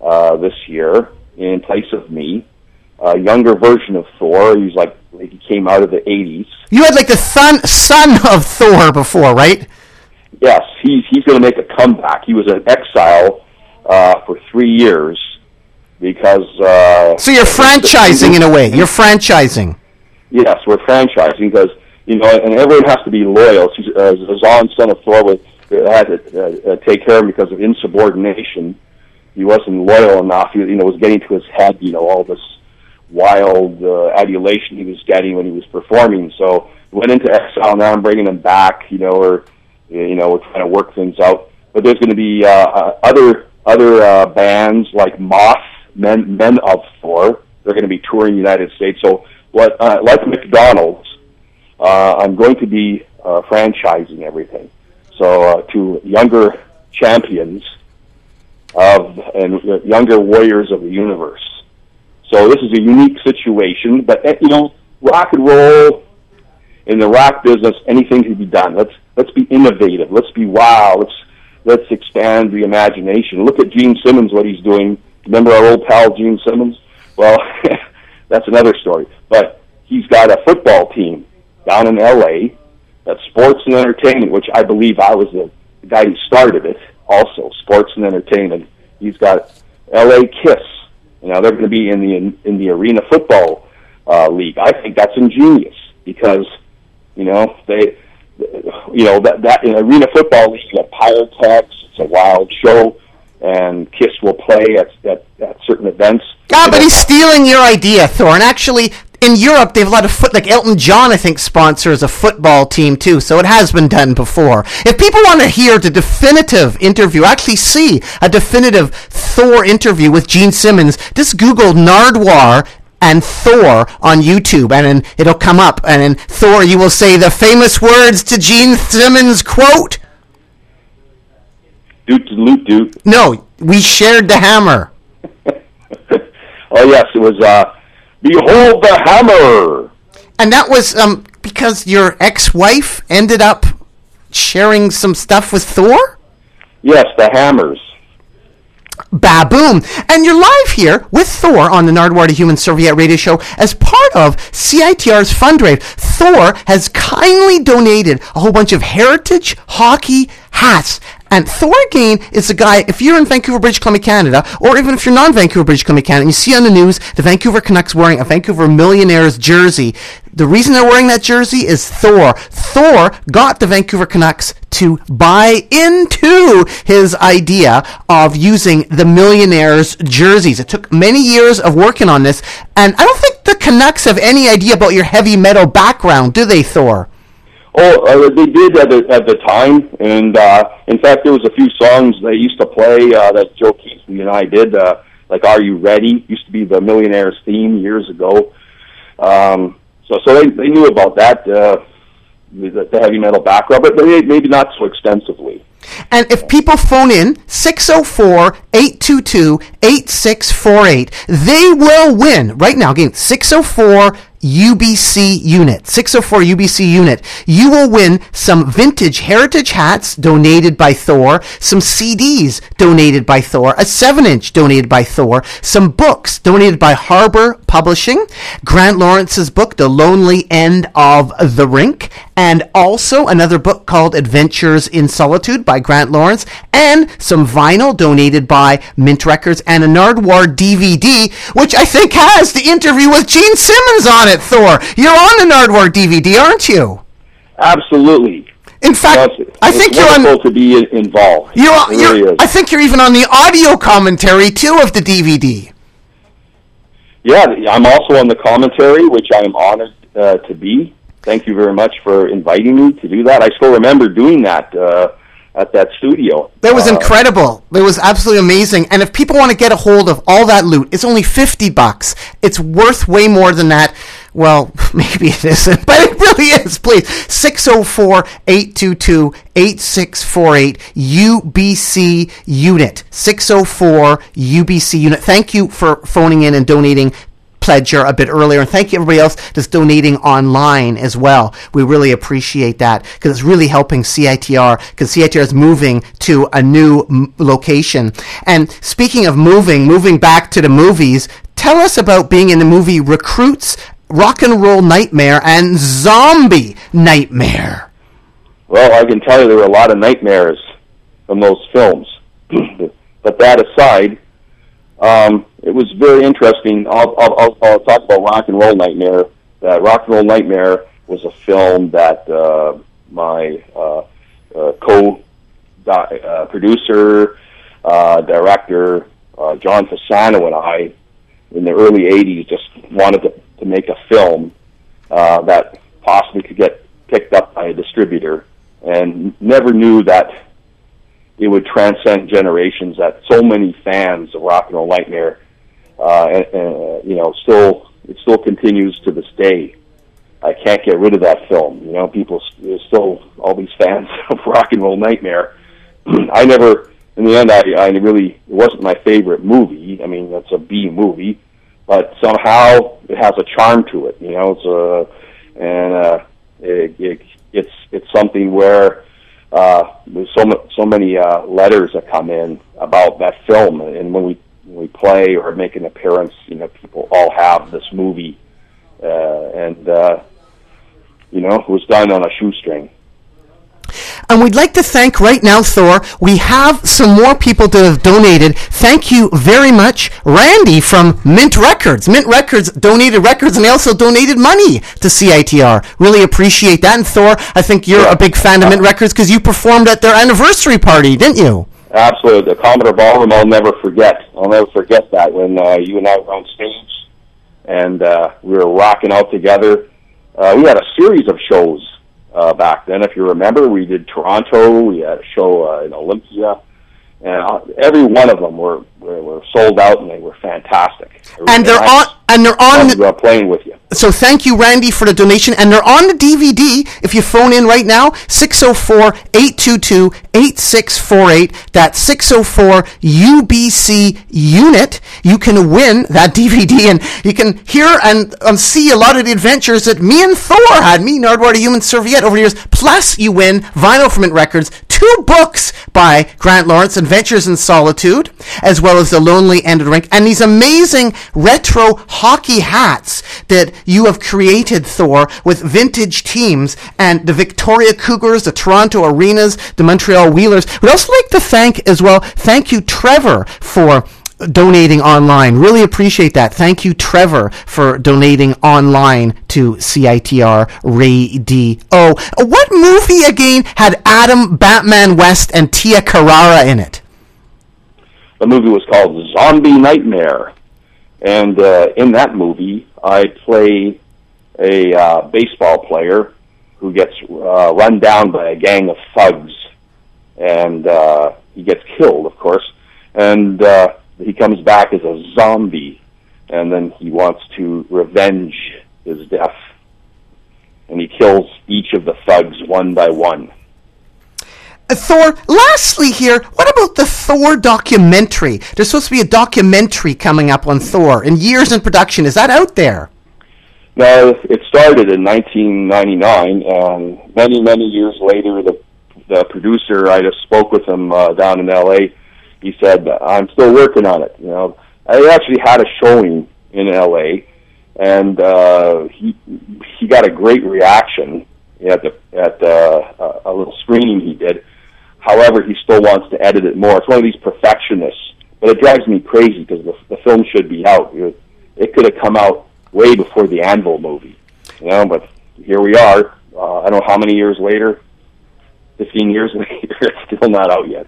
uh, this year in place of me. A younger version of Thor. He's like he came out of the '80s. You had like the son son of Thor before, right? Yes, he's he's going to make a comeback. He was in exile uh, for three years because. Uh, So you're franchising in a way. You're franchising. Yes, we're franchising because you know, and everyone has to be loyal. Uh, Zahn, son of Thor, was, had to uh, uh, take care of him because of insubordination. He wasn't loyal enough. He, you know, was getting to his head. You know, all this wild uh, adulation he was getting when he was performing. So went into exile. Now I'm bringing him back. You know, or you know, we're trying to work things out. But there's going to be uh, uh, other other uh, bands like Moth, Men Men of Thor. They're going to be touring the United States. So what, uh, like McDonald's, uh, I'm going to be uh, franchising everything. So uh, to younger champions of and younger warriors of the universe. So this is a unique situation, but uh, you know, rock and roll in the rock business, anything can be done. Let's let's be innovative. Let's be wow. Let's let's expand the imagination. Look at Gene Simmons, what he's doing. Remember our old pal Gene Simmons? Well, *laughs* that's another story. But he's got a football team down in L.A. That's sports and entertainment, which I believe I was the guy who started it. Also, sports and entertainment. He's got L.A. Kiss. You know, they're going to be in the in, in the Arena Football uh, League. I think that's ingenious because you know they, you know that that in Arena Football League, you have pyrotechs. It's a wild show, and Kiss will play at at, at certain events. Ah, but he's stealing your idea, Thor. And actually, in Europe, they have a lot of foot, like Elton John, I think, sponsors a football team too. So it has been done before. If people want to hear the definitive interview, actually see a definitive Thor interview with Gene Simmons, just Google Nardwuar and Thor on YouTube, and then it'll come up. And in Thor, you will say the famous words to Gene Simmons quote. Doot loot doot. No, we shared the hammer. *laughs* Oh yes, it was. uh Behold the hammer. And that was um, because your ex-wife ended up sharing some stuff with Thor. Yes, the hammers. Baboom! And you're live here with Thor on the Nardwuar to Human Serviette radio show as part of CITR's fundraiser. Thor has kindly donated a whole bunch of heritage hockey hats. And Thor again is a guy, if you're in Vancouver, British Columbia, Canada, or even if you're non Vancouver, British Columbia, Canada, and you see on the news the Vancouver Canucks wearing a Vancouver Millionaires jersey, the reason they're wearing that jersey is Thor. Thor got the Vancouver Canucks to buy into his idea of using the Millionaires jerseys. It took many years of working on this, and I don't think the Canucks have any idea about your heavy metal background, do they, Thor? Oh, uh, they did at the at the time, and uh, in fact, there was a few songs they used to play uh, that Joe Keatley and I did, uh, like "Are You Ready?" used to be the Millionaires theme years ago. Um, so, so they they knew about that, uh, the, the heavy metal background, but maybe, maybe not so extensively. And if people phone in 604 822 8648, they will win right now. Again, 604 UBC unit, 604 UBC unit, you will win some vintage heritage hats donated by Thor, some CDs donated by Thor, a 7 inch donated by Thor, some books donated by Harbour Publishing, Grant Lawrence's book, The Lonely End of the Rink, and also another book called Adventures in Solitude by Grant Lawrence, and some vinyl donated by Mint Records, and a Nardwuar DVD, which I think has the interview with Gene Simmons on it, Thor. You're on the Nardwuar DVD, aren't you? Absolutely. In fact, Yes, I think you're on. to be involved. You're, really you're. I think you're even on the audio commentary too of the DVD. Yeah, I'm also on the commentary, which I am honored uh, to be. Thank you very much for inviting me to do that. I still remember doing that uh, at that studio. That was Uh, incredible. It was absolutely amazing. And if people want to get a hold of all that loot, it's only 50 bucks. It's worth way more than that. Well, *laughs* maybe it isn't, *laughs* but it really is. Please. 604-822-8648 UBC unit. 604 UBC unit. Thank you for phoning in and donating pledger a bit earlier. And thank you everybody else that's donating online as well. We really appreciate that because it's really helping CITR because CITR is moving to a new m- location. And speaking of moving, moving back to the movies, tell us about being in the movie Recruits, Rock and Roll Nightmare, and Zombie Nightmare. Well, I can tell you there were a lot of nightmares from those films. *clears throat* but that aside, um, it was very interesting. I'll, I'll, I'll, talk about Rock and Roll Nightmare. That Rock and Roll Nightmare was a film that uh, my uh, uh, co uh, producer, uh, director uh, John Fasano and I, in the early '80s, just wanted to, to make a film uh, that possibly could get picked up by a distributor, and never knew that it would transcend generations. That so many fans of Rock and Roll Nightmare, uh, and, and, you know, still it still continues to this day. I can't get rid of that film. You know, people there's still all these fans *laughs* of Rock and Roll Nightmare. *clears throat* I never, in the end, I, I really it wasn't my favorite movie. I mean, that's a B movie, but somehow it has a charm to it. You know, it's a and uh, it, it, it's it's something where uh, there's so so many uh, letters that come in about that film, and when we we play or make an appearance, you know, people all have this movie, uh, and uh, you know, it was done on a shoestring. And we'd like to thank right now, Thor. We have some more people that have donated. Thank you very much, Randy from Mint Records. Mint Records donated records and they also donated money to CITR. Really appreciate that. And Thor, I think you're a big fan of Mint Records because you performed at their anniversary party, didn't you? Absolutely, the Commodore Ballroom. I'll never forget. I'll never forget that when uh, you and I were on stage, and uh, we were rocking out together. Uh, we had a series of shows uh, back then. If you remember, we did Toronto. We had a show uh, in Olympia, and uh, every one of them were, were were sold out, and they were fantastic. And they're on, and they're on. Uh, playing with you. So thank you, Randy, for the donation. And they're on the DVD. If you phone in right now, 604-822-8648. That's 604 UBC unit. You can win that *laughs* DVD and you can hear and um, see a lot of the adventures that me and Thor had. Me, Nardwuar, the Human Serviette over the years. Plus you win vinyl from Mint Records, two books by Grant Lawrence, Adventures in Solitude, as well as The Lonely End of the Rink, and these amazing retro hockey hats that you have created, Thor, with vintage teams and the Victoria Cougars, the Toronto Arenas, the Montreal Wheelers. We'd also like to thank as well, thank you, Trevor, for donating online. Really appreciate that. Thank you, Trevor, for donating online to CITR Radio. What movie again had Adam Batman West and Tia Carrere in it? The movie was called Zombie Nightmare, and uh, in that movie, I play a uh, baseball player who gets uh, run down by a gang of thugs, and uh, he gets killed, of course, and uh, he comes back as a zombie, and then he wants to revenge his death, and he kills each of the thugs one by one. Uh, Thor, lastly here, what about the Thor documentary? There's supposed to be a documentary coming up on Thor in years in production. Is that out there? No, it started in 1999, and many, many years later, the the producer, I just spoke with him uh, down in L.A. He said, "I'm still working on it." You know, I actually had a showing in L.A. and uh, he he got a great reaction at the at uh, a little screening he did. However, he still wants to edit it more. It's one of these perfectionists, but it drives me crazy because the, the film should be out. It, it could have come out way before the Anvil movie, you know. But here we are. Uh, I don't know how many years later, fifteen years *laughs* later, it's still not out yet.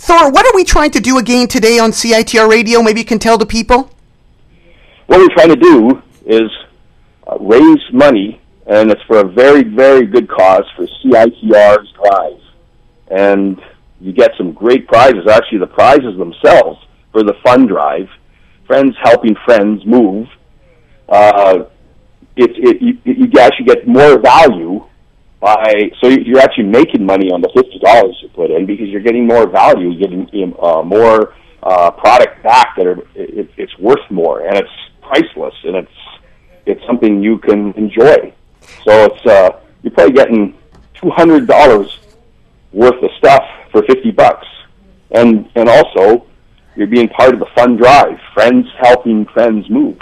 Thor, what are we trying to do again today on CITR Radio? Maybe you can tell the people. What we're trying to do is uh, raise money, and it's for a very, very good cause for CITR's Drive. And you get some great prizes. Actually, the prizes themselves for the fund drive, friends helping friends move. Uh, it, it, you, you actually get more value by so you're actually making money on the fifty dollars you put in because you're getting more value, you're getting uh, more uh, product back that are it, it's worth more and it's priceless and it's it's something you can enjoy. So it's uh, you're probably getting two hundred dollars worth of stuff for fifty bucks, and and also you're being part of the fun drive, friends helping friends move.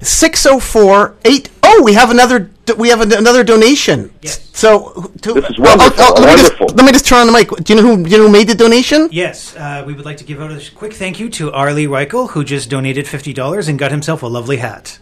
604 8 Oh, we have another we have another donation. Yes. So to, This is well, wonderful, let, me wonderful. just, let me just turn on the mic. Do you know who do you know who made the donation? Yes, uh, we would like to give out a quick thank you to Arlie Reichel, who just donated $50 and got himself a lovely hat.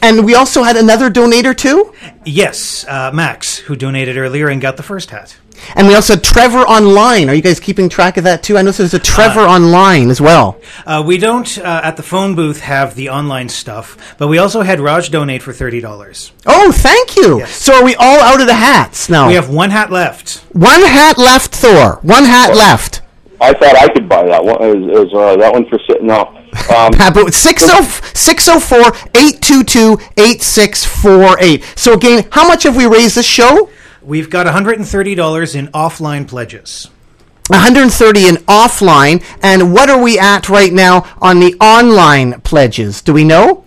And we also had another donator too. Yes, uh, Max, who donated earlier and got the first hat. And we also had Trevor Online. Are you guys keeping track of that too? I know there's a Trevor Online as well. Uh, we don't, uh, at the phone booth, have the online stuff, but we also had Raj donate for $30. Oh, thank you. So are we all out of the hats now? We have one hat left. one hat left, Thor. One hat left. I thought I could buy that one. Is, is uh, that one for sitting now? Um, Uh, but 604 822 8648. So, again, how much have we raised this show? We've got $130 in offline pledges. 130 in offline. And what are we at right now on the online pledges? Do we know?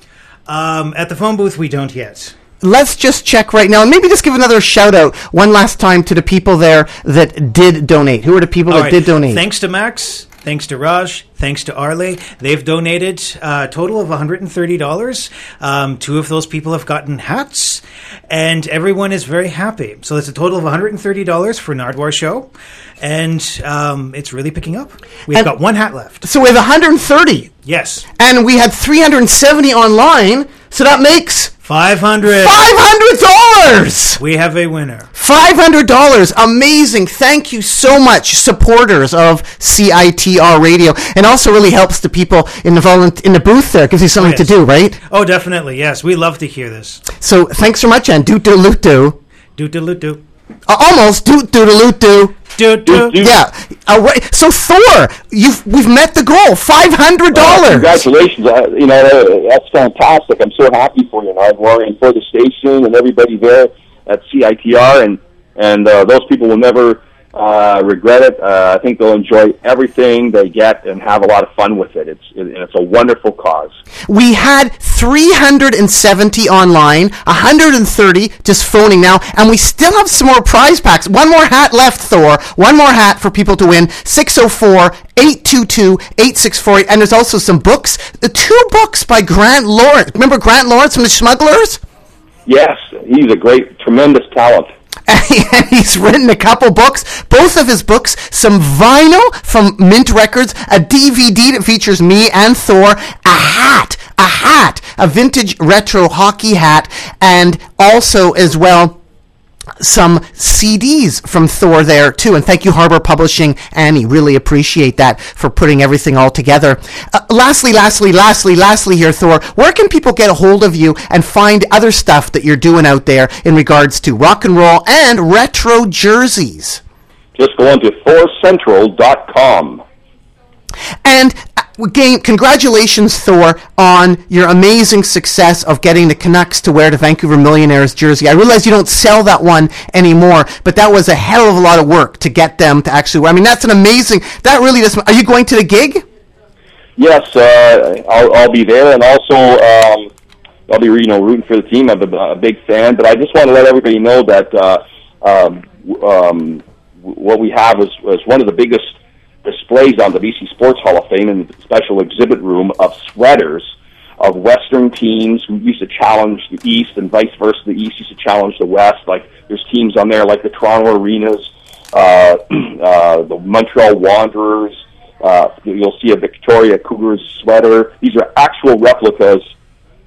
Um, at the phone booth, we don't yet. Let's just check right now and maybe just give another shout out one last time to the people there that did donate. Who are the people All that right. did donate? Thanks to Max. Thanks to Raj. Thanks to Arle. They've donated a total of $130. Um, two of those people have gotten hats, and everyone is very happy. So it's a total of $130 for Nardwuar Show, and um, it's really picking up. We've And- got one hat left. So we have 130. Yes. And we had 370 online. So that makes 500 $500. We have a winner. $500. Amazing. Thank you so much, supporters of CITR Radio. And also really helps the people in the volun- in the booth there. Gives you something yes. to do, right? Oh, definitely. Yes. We love to hear this. So thanks so much, and doot doot loot doo. Do do do. Uh, almost doot doot loot doo. Do do. Yeah. Uh, right. So Thor, you've we've met the goal. Five hundred dollars. Congratulations! Uh, you know uh, that's fantastic. I'm so happy for you, Nardwuar, and for the station and everybody there at CITR, and and uh, those people will never uh, regret it. Uh, I think they'll enjoy everything they get and have a lot of fun with it. It's it, and it's a wonderful cause. We had 370 online, 130 just phoning now, and we still have some more prize packs. One more hat left, Thor. One more hat for people to win. 604 822 8648. And there's also some books. The two books by Grant Lawrence. Remember Grant Lawrence from The Smugglers? Yes, he's a great, tremendous talent. *laughs* and he's written a couple books. Both of his books, some vinyl from Mint Records, a DVD that features me and Thor, a hat, a hat, a vintage retro hockey hat, and also as well some CDs from Thor there too. And thank you, Harbour Publishing, Annie. Really appreciate that for putting everything all together. Uh, lastly, lastly, lastly, lastly here, Thor, where can people get a hold of you and find other stuff that you're doing out there in regards to rock and roll and retro jerseys? Just go on to thorcentral.com. And again, congratulations, Thor, on your amazing success of getting the Canucks to wear the Vancouver Millionaires jersey. I realize you don't sell that one anymore, but that was a hell of a lot of work to get them to actually wear. I mean, that's an amazing. That really does. Are you going to the gig? Yes, uh, I'll, I'll be there, and also um, I'll be you know rooting for the team. I'm a, a big fan, but I just want to let everybody know that uh, um, um, what we have is, is one of the biggest displays on the BC Sports Hall of Fame in the special exhibit room of sweaters of Western teams who used to challenge the East and vice versa. The East used to challenge the West. Like there's teams on there like the Toronto Arenas, uh, *clears throat* uh, the Montreal Wanderers. Uh, you'll see a Victoria Cougars sweater. These are actual replicas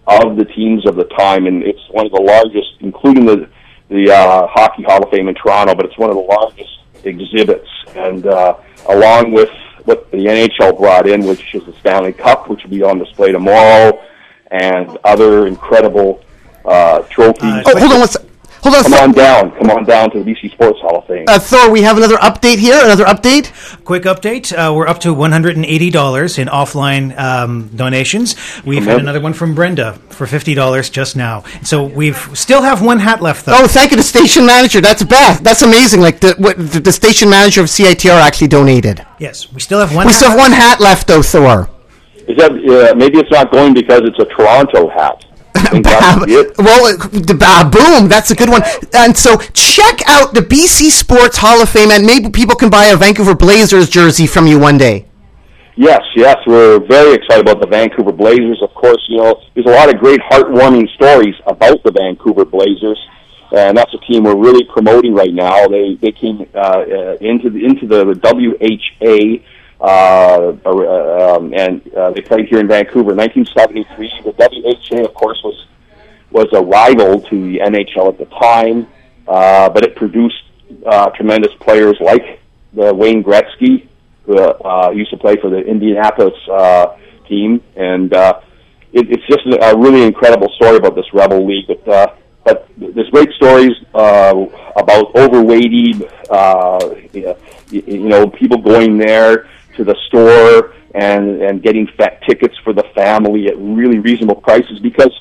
of the teams of the time, and it's one of the largest, including the the uh, Hockey Hall of Fame in Toronto. But it's one of the largest exhibits, and uh, along with what the NHL brought in, which is the Stanley Cup, which will be on display tomorrow, and other incredible uh, trophies. Oh, hold on one sec. Hold on. Come sec. on down. Come on down to the BC Sports Hall of Fame. Uh, Thor, we have another update here. Another update. Quick update: uh, We're up to one hundred and eighty dollars in offline um, donations. We've had Tremendous. another one from Brenda for fifty dollars just now. So we've still have one hat left though. Oh, thank you, the station manager. That's Beth. That's amazing. Like the what, the, the station manager of CITR actually donated. Yes, we still have one. We hat still have left. one hat left, though, Thor. Is that uh, maybe it's not going because it's a Toronto hat? I think that's Bab- well, the ba- boom, that's a good one. And so check out the BC Sports Hall of Fame, and maybe people can buy a Vancouver Blazers jersey from you one day. Yes, yes, we're very excited about the Vancouver Blazers. Of course, you know there's a lot of great heartwarming stories about the Vancouver Blazers, and that's a team we're really promoting right now. They they came uh, uh, into the into the WHA. Uh, uh, um, and uh, they played here in Vancouver in 1973. The WHA, of course, was was a rival to the NHL at the time, uh, but it produced uh, tremendous players like the Wayne Gretzky, who uh, used to play for the Indianapolis uh, team, and uh, it, it's just a really incredible story about this Rebel League. But, uh, but there's great stories uh, about overweighty, uh, you know, people going there to the store and and getting fat tickets for the family at really reasonable prices because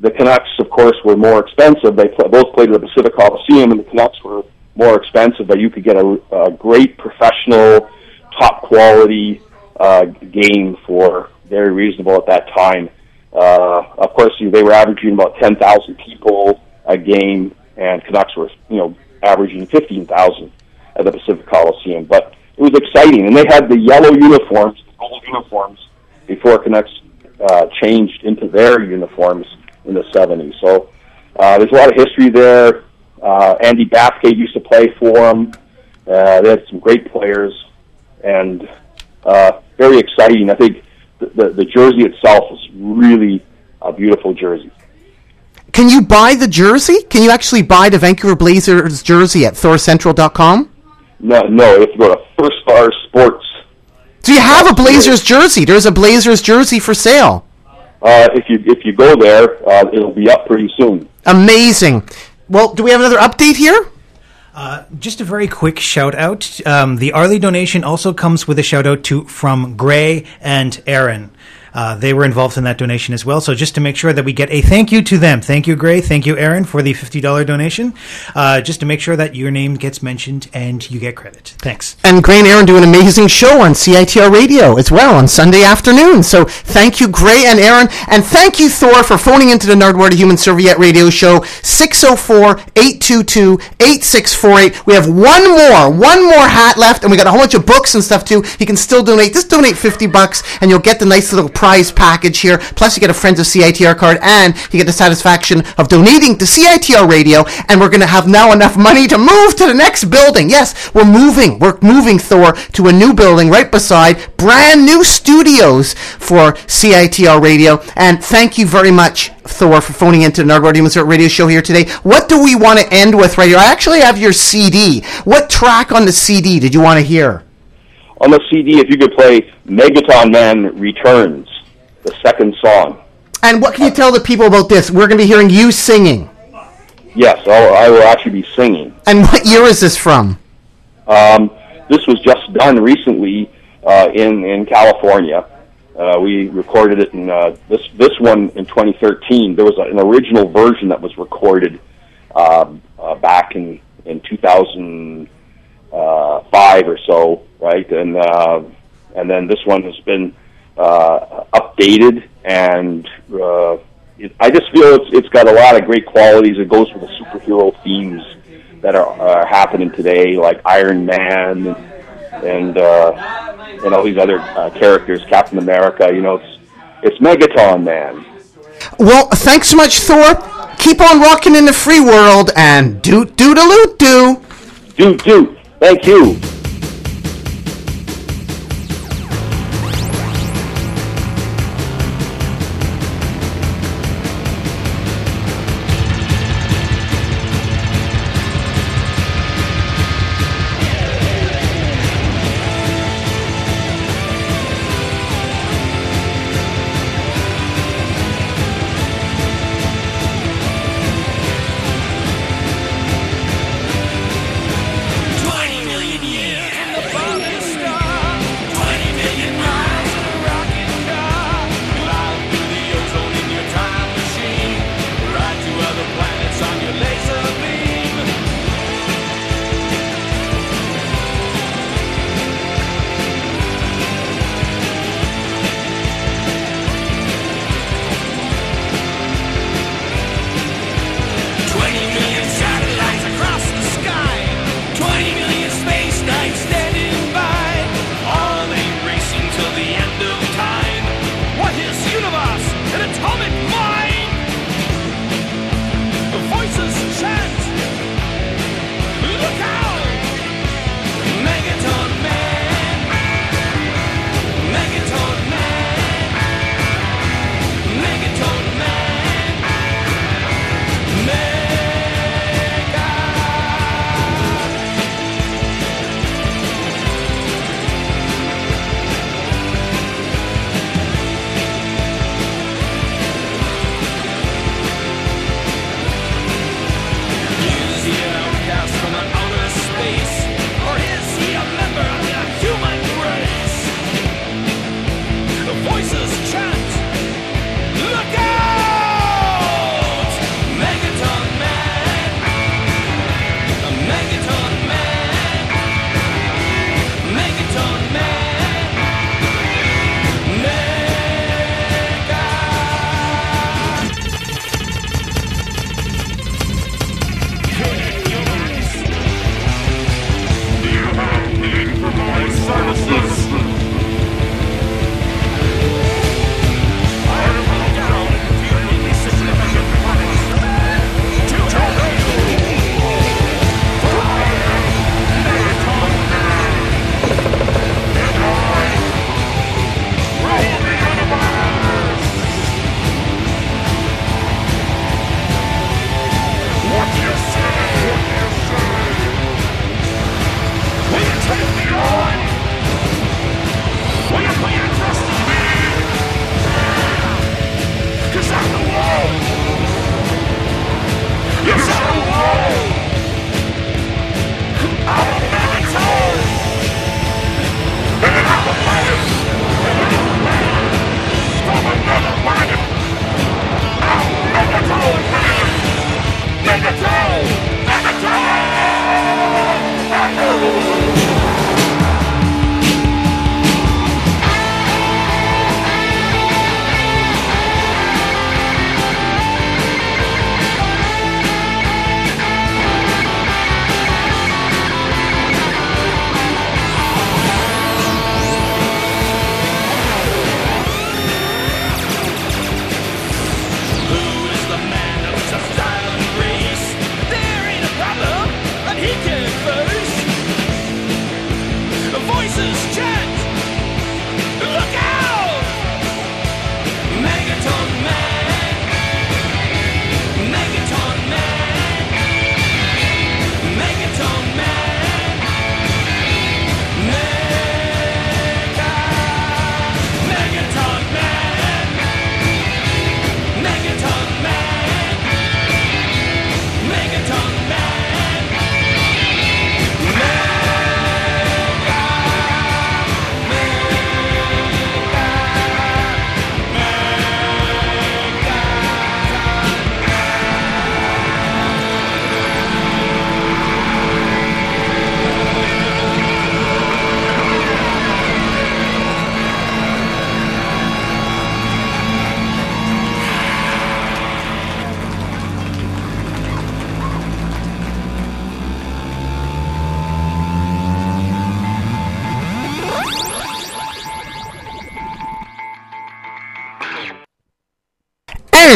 the Canucks, of course, were more expensive. They pl- both played at the Pacific Coliseum, and the Canucks were more expensive, but you could get a, a great professional, top quality uh, game for very reasonable at that time. Uh, of course, you, they were averaging about 10,000 people a game, and Canucks were, you know, averaging 15,000 at the Pacific Coliseum. But it was exciting, and they had the yellow uniforms, the gold uniforms, before Canucks uh, changed into their uniforms in the 70s. So uh, there's a lot of history there. Uh, Andy Bathgate used to play for them. Uh, they had some great players, and uh, very exciting. I think the, the, the jersey itself is really a beautiful jersey. Can you buy the jersey? Can you actually buy the Vancouver Blazers jersey at thorcentral.com? No, no, you have to go to First Star Sports. So you have a Blazers jersey. There's a Blazers jersey for sale. Uh, if you if you go there, uh, it'll be up pretty soon. Amazing. Well, do we have another update here? Uh, just a very quick shout out. Um, the Arlie donation also comes with a shout out to from Gray and Aaron. Uh, they were involved in that donation as well. So just to make sure that we get a thank you to them. Thank you, Gray. Thank you, Aaron, for the $50 donation. Uh, just to make sure that your name gets mentioned and you get credit. Thanks. And Gray and Aaron do an amazing show on CITR Radio as well on Sunday afternoon. So thank you, Gray and Aaron. And thank you, Thor, for phoning into the Nardwuar to Human Serviette Radio Show, 604-822-8648. We have one more, one more hat left, and we got a whole bunch of books and stuff too. You can still donate. Just donate 50 bucks, and you'll get the nice little prize package here. Plus, you get a Friends of CITR card, and you get the satisfaction of donating to CITR Radio. And we're going to have now enough money to move to the next building. Yes, we're moving. We're moving, Thor, to a new building right beside brand new studios for CITR Radio. And thank you very much, Thor, for phoning into the Demon Spirit Radio Show here today. What do we want to end with right here? I actually have your CD. What track on the CD did you want to hear? On the CD, if you could play Megaton Man Returns, the second song. And what can you tell the people about this? We're going to be hearing you singing. Yes, I'll, I will actually be singing. And what year is this from? Um, this was just done recently uh, in in California. Uh, we recorded it in uh, this this one in 2013. There was a, an original version that was recorded um, uh, back in in 2005 or so, right? And uh, and then this one has been uh, updated and uh, it, I just feel it's it's got a lot of great qualities. It goes with the superhero themes that are, are happening today, like Iron Man and and, uh, and all these other uh, characters, Captain America. You know, it's it's Megaton Man. Well, thanks so much, Thor. Keep on rocking in the free world and doot doodaloot doo. Doot doot. Thank you.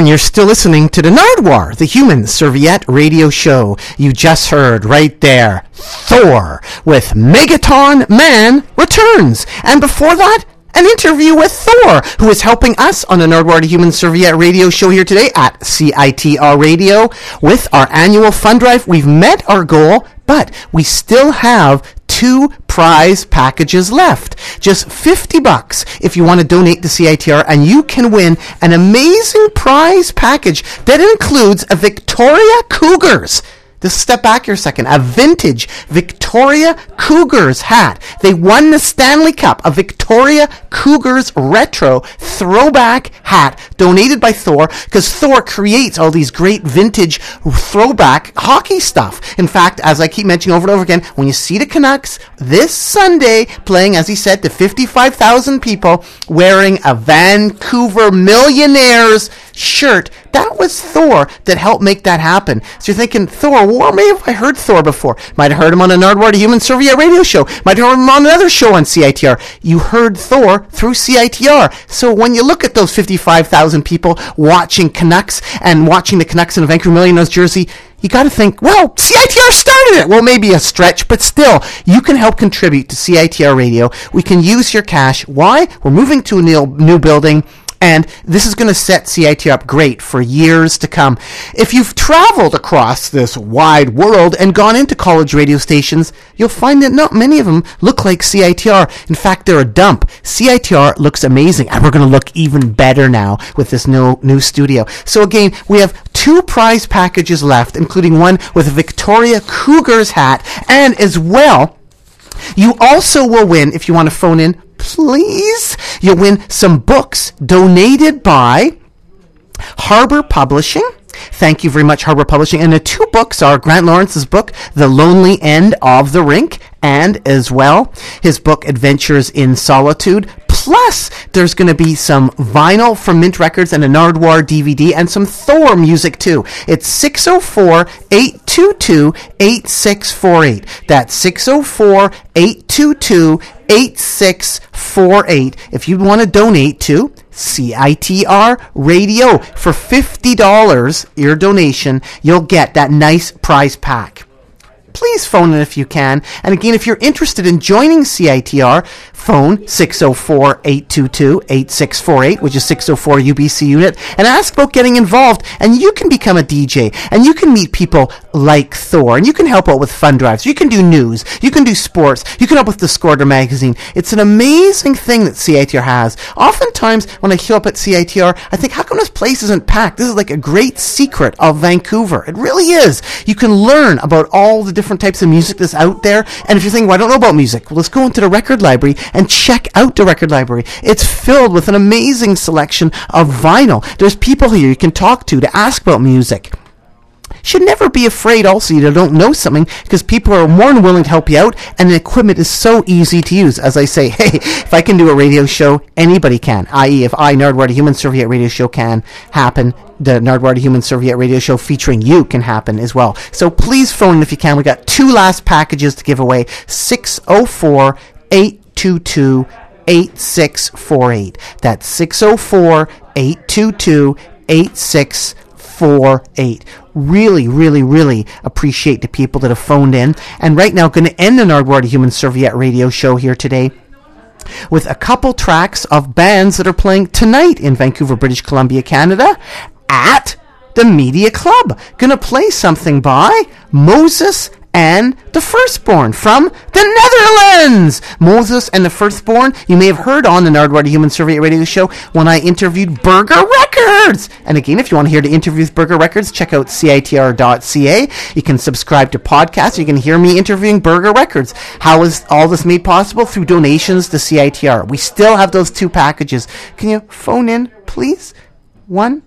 And you're still listening to the Nardwuar, the Human Serviette Radio Show. You just heard right there Thor with Megaton Man returns. And before that, an interview with Thor, who is helping us on the Nardwuar the Human Serviette radio show here today at CITR Radio with our annual fund drive. We've met our goal, but we still have two prize packages left. Just 50 bucks if you want to donate to CITR and you can win an amazing prize package that includes a Victoria Cougars just step back here a second. A vintage Victoria Cougars hat. They won the Stanley Cup. A Victoria Cougars retro throwback hat donated by Thor because Thor creates all these great vintage throwback hockey stuff. In fact, as I keep mentioning over and over again, when you see the Canucks this Sunday playing, as he said, to 55,000 people wearing a Vancouver Millionaires shirt, that was Thor that helped make that happen. So you're thinking, Thor, well, maybe have I heard Thor before? Might have heard him on a Nardwuar the Human Serviette radio show. Might have heard him on another show on CITR. You heard Thor through CITR. So when you look at those 55,000 people watching Canucks and watching the Canucks in a Vancouver Millionaires jersey, you got to think, well, CITR started it. Well, maybe a stretch, but still, you can help contribute to CITR radio. We can use your cash. Why? We're moving to a new, new building. And this is going to set CIT up great for years to come. If you've traveled across this wide world and gone into college radio stations, you'll find that not many of them look like CITR. In fact, they're a dump. CITR looks amazing, and we're going to look even better now with this new, new studio. So again, we have two prize packages left, including one with a Victoria Cougars hat, and as well, you also will win, if you want to phone in, please, you'll win some books donated by Harbour Publishing. Thank you very much, Harbour Publishing. And the two books are Grant Lawrence's book, The Lonely End of the Rink, and as well his book, Adventures in Solitude. Plus, there's going to be some vinyl from Mint Records and a Nardwuar DVD and some Thor music too. It's 604 822 8648. That's 604 822 8648. If you want to donate to CITR Radio for $50, your donation, you'll get that nice prize pack please phone in if you can. And again, if you're interested in joining CITR, phone 604-822-8648, which is 604 UBC unit, and ask about getting involved. And you can become a DJ, and you can meet people like Thor, and you can help out with fund drives. You can do news, you can do sports, you can help with Discorder magazine. It's an amazing thing that CITR has. Oftentimes, when I show up at CITR, I think, how come this place isn't packed? This is like a great secret of Vancouver. It really is. You can learn about all the different types of music that's out there. And if you're thinking, well, I don't know about music, well, let's go into the record library and check out the record library. It's filled with an amazing selection of vinyl. There's people here you can talk to to ask about music should never be afraid also you don't know something because people are more than willing to help you out and the equipment is so easy to use. As I say, *laughs* hey, if I can do a radio show, anybody can. I.e., if I, Nardwuar, the Human Serviette Radio Show can happen, the Nardwuar, Human Serviette Radio Show featuring you can happen as well. So please phone in if you can. We got two last packages to give away. 604 822 8648. That's 604 822 8648 really, really, really appreciate the people that have phoned in. And right now, going to end the Nardwuar the Human Serviette radio show here today with a couple tracks of bands that are playing tonight in Vancouver, British Columbia, Canada at the Media Club. Gonna play something by Moses and the Firstborn from the Netherlands. Moses and the Firstborn, you may have heard on the Nardwuar Human Serviette radio show when I interviewed Burger Records. And again, if you want to hear the interview with Burger Records, check out CITR.ca. You can subscribe to podcasts. You can hear me interviewing Burger Records. How is all this made possible? Through donations to CITR. We still have those two packages. Can you phone in, please? One,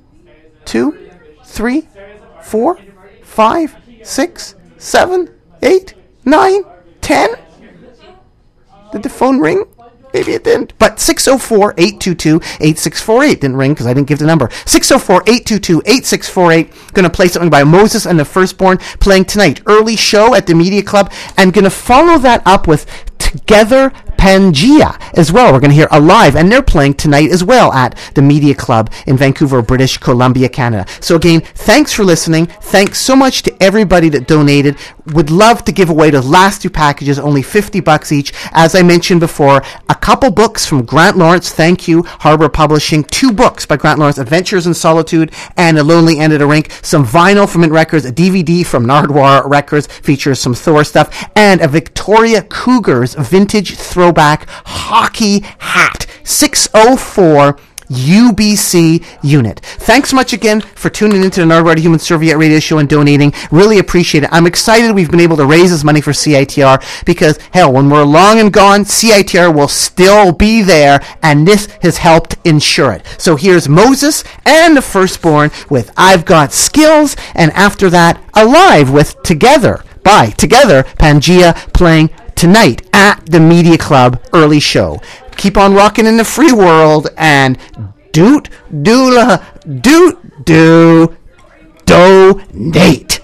two, three, four, five, six, seven, eight, nine, ten. Did the phone ring? Maybe it didn't. But 604-822-8648 didn't ring because I didn't give the number. 604-822-8648. Going to play something by Moses and the Firstborn playing tonight. Early show at the Media Club. And going to follow that up with Together Pangea as well. We're going to hear alive, and they're playing tonight as well at the Media Club in Vancouver, British Columbia, Canada. So again, thanks for listening. Thanks so much everybody that donated. Would love to give away the last two packages, only 50 bucks each. As I mentioned before, a couple books from Grant Lawrence. Thank you, Harbour Publishing. Two books by Grant Lawrence, Adventures in Solitude and A Lonely End of a Rink. Some vinyl from Mint Records, a DVD from Nardwuar Records, features some Thor stuff, and a Victoria Cougars vintage throwback hockey hat. 604 UBC unit. Thanks much again for tuning into the Nardwuar Human Serviette Radio Show and donating. Really appreciate it. I'm excited we've been able to raise this money for CITR because, hell, when we're long and gone, CITR will still be there, and this has helped ensure it. So here's Moses and the firstborn with I've Got Skills, and after that, Alive with Together by Together Pangea playing tonight at the Media Club early show. Keep on rocking in the free world and doot doula doot do donate.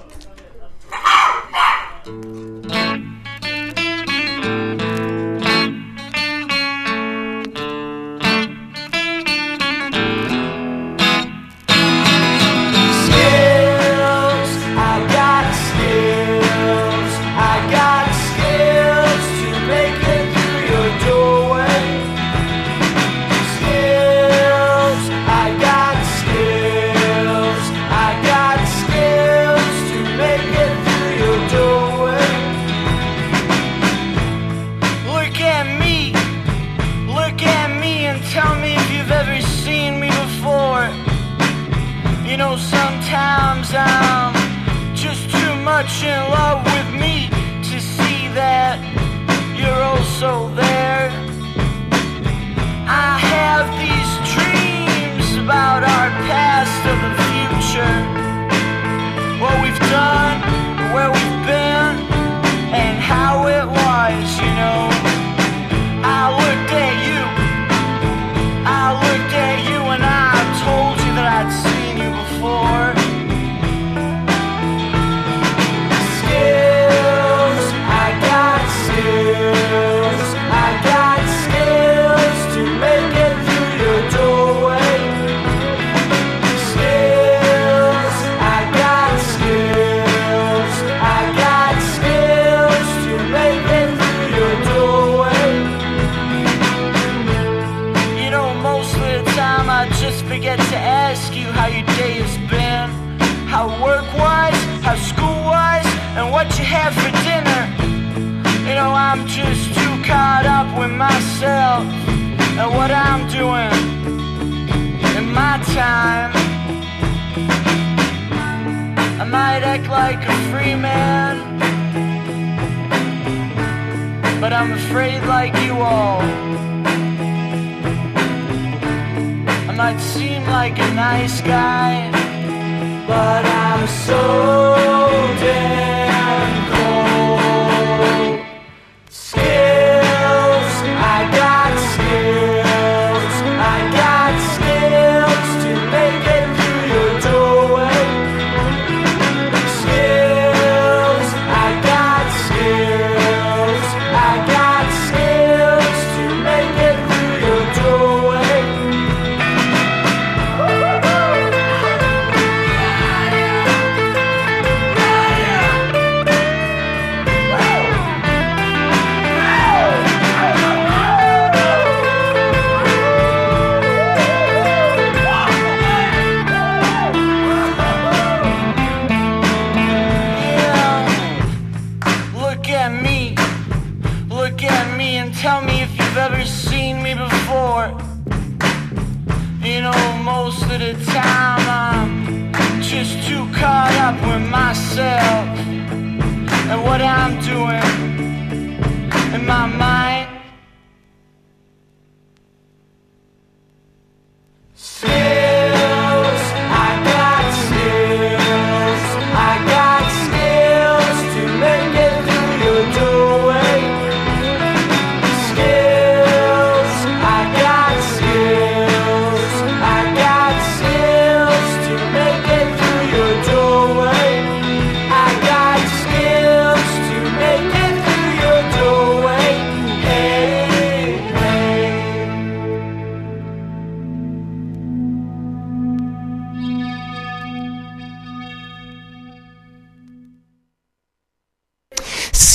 Had for dinner. You know, I'm just too caught up with myself and what I'm doing in my time. I might act like a free man, but I'm afraid, like you all. I might seem like a nice guy, but I'm so damn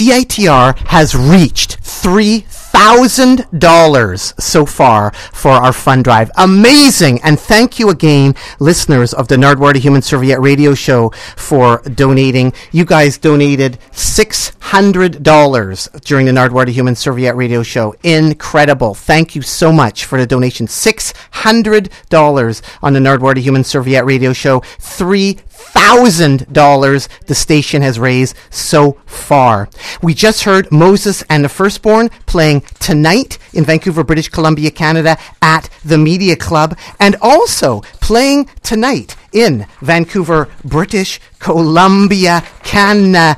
CITR has reached three thousand dollars so far for our fund drive. Amazing! And thank you again, listeners of the Nardwuar to Human Serviette radio show for donating. You guys donated six hundred dollars during the Nardwuar to Human Serviette radio show. Incredible. Thank you so much for the donation. Six hundred dollars on the Nardwuar to Human Serviette radio show. Three thousand dollars the station has raised so far. We just heard Moses and the Firstborn playing tonight in Vancouver, British Columbia, Canada at the Media Club, and also playing tonight in Vancouver, British Columbia, Canada.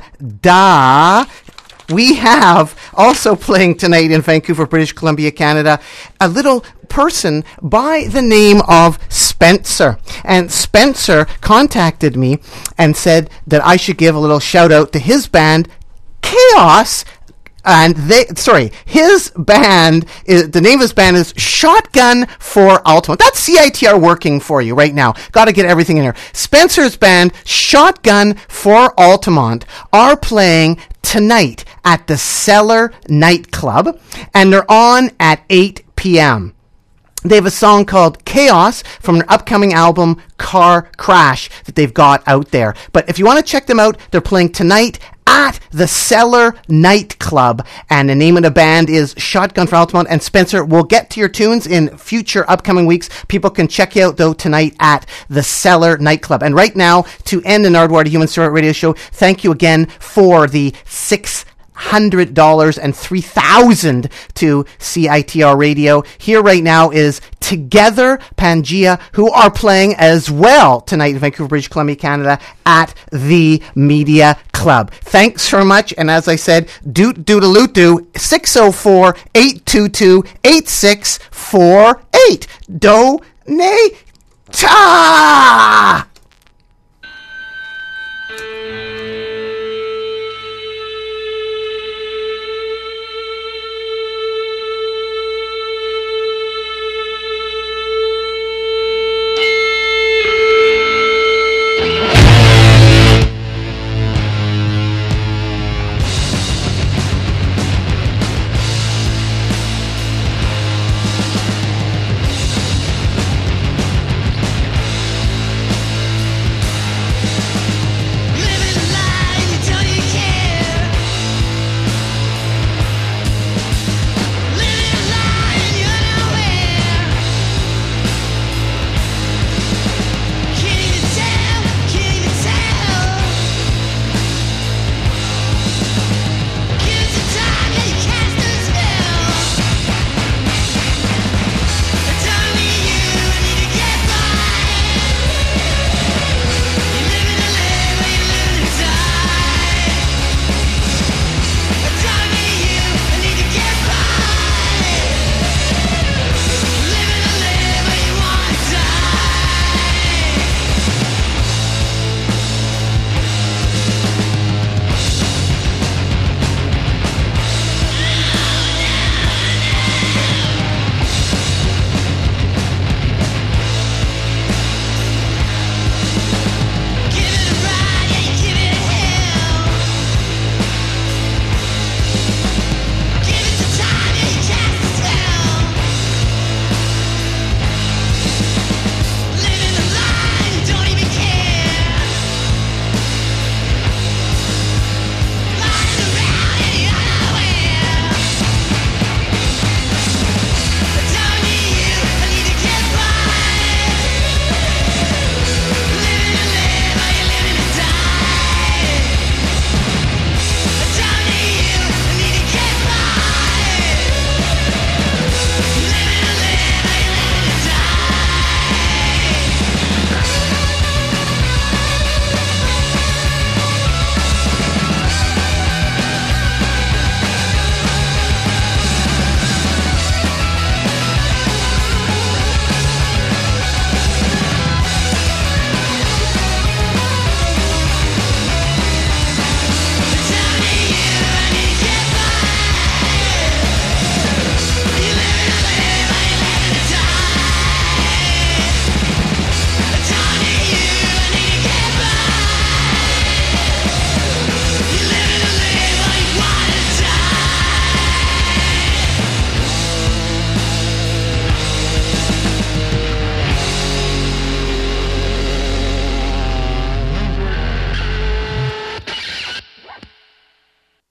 We have also playing tonight in Vancouver, British Columbia, Canada, a little person by the name of Spencer. And Spencer contacted me and said that I should give a little shout out to his band, Chaos. And they, sorry, his band is, the name of his band is Shotgun for Altamont. That's CITR working for you right now. Gotta get everything in here. Spencer's band, Shotgun for Altamont, are playing tonight at the Cellar Nightclub, and they're on at 8 p.m. They have a song called Chaos from their upcoming album Car Crash that they've got out there. But if you want to check them out, they're playing tonight at the Cellar Nightclub. And the name of the band is Shotgun for Altamont. And Spencer, we'll get to your tunes in future upcoming weeks. People can check you out though tonight at the Cellar Nightclub. And right now, to end the Nardwuar to Human Serviette Radio Show, thank you again for the six hundred dollars and three thousand to CITR Radio. Here right now is Together Pangea, who are playing as well tonight in Vancouver, British Columbia, Canada, at the Media Club. Thanks so much, and as I said, doot doodaloot doo 604 822 8648. Donate.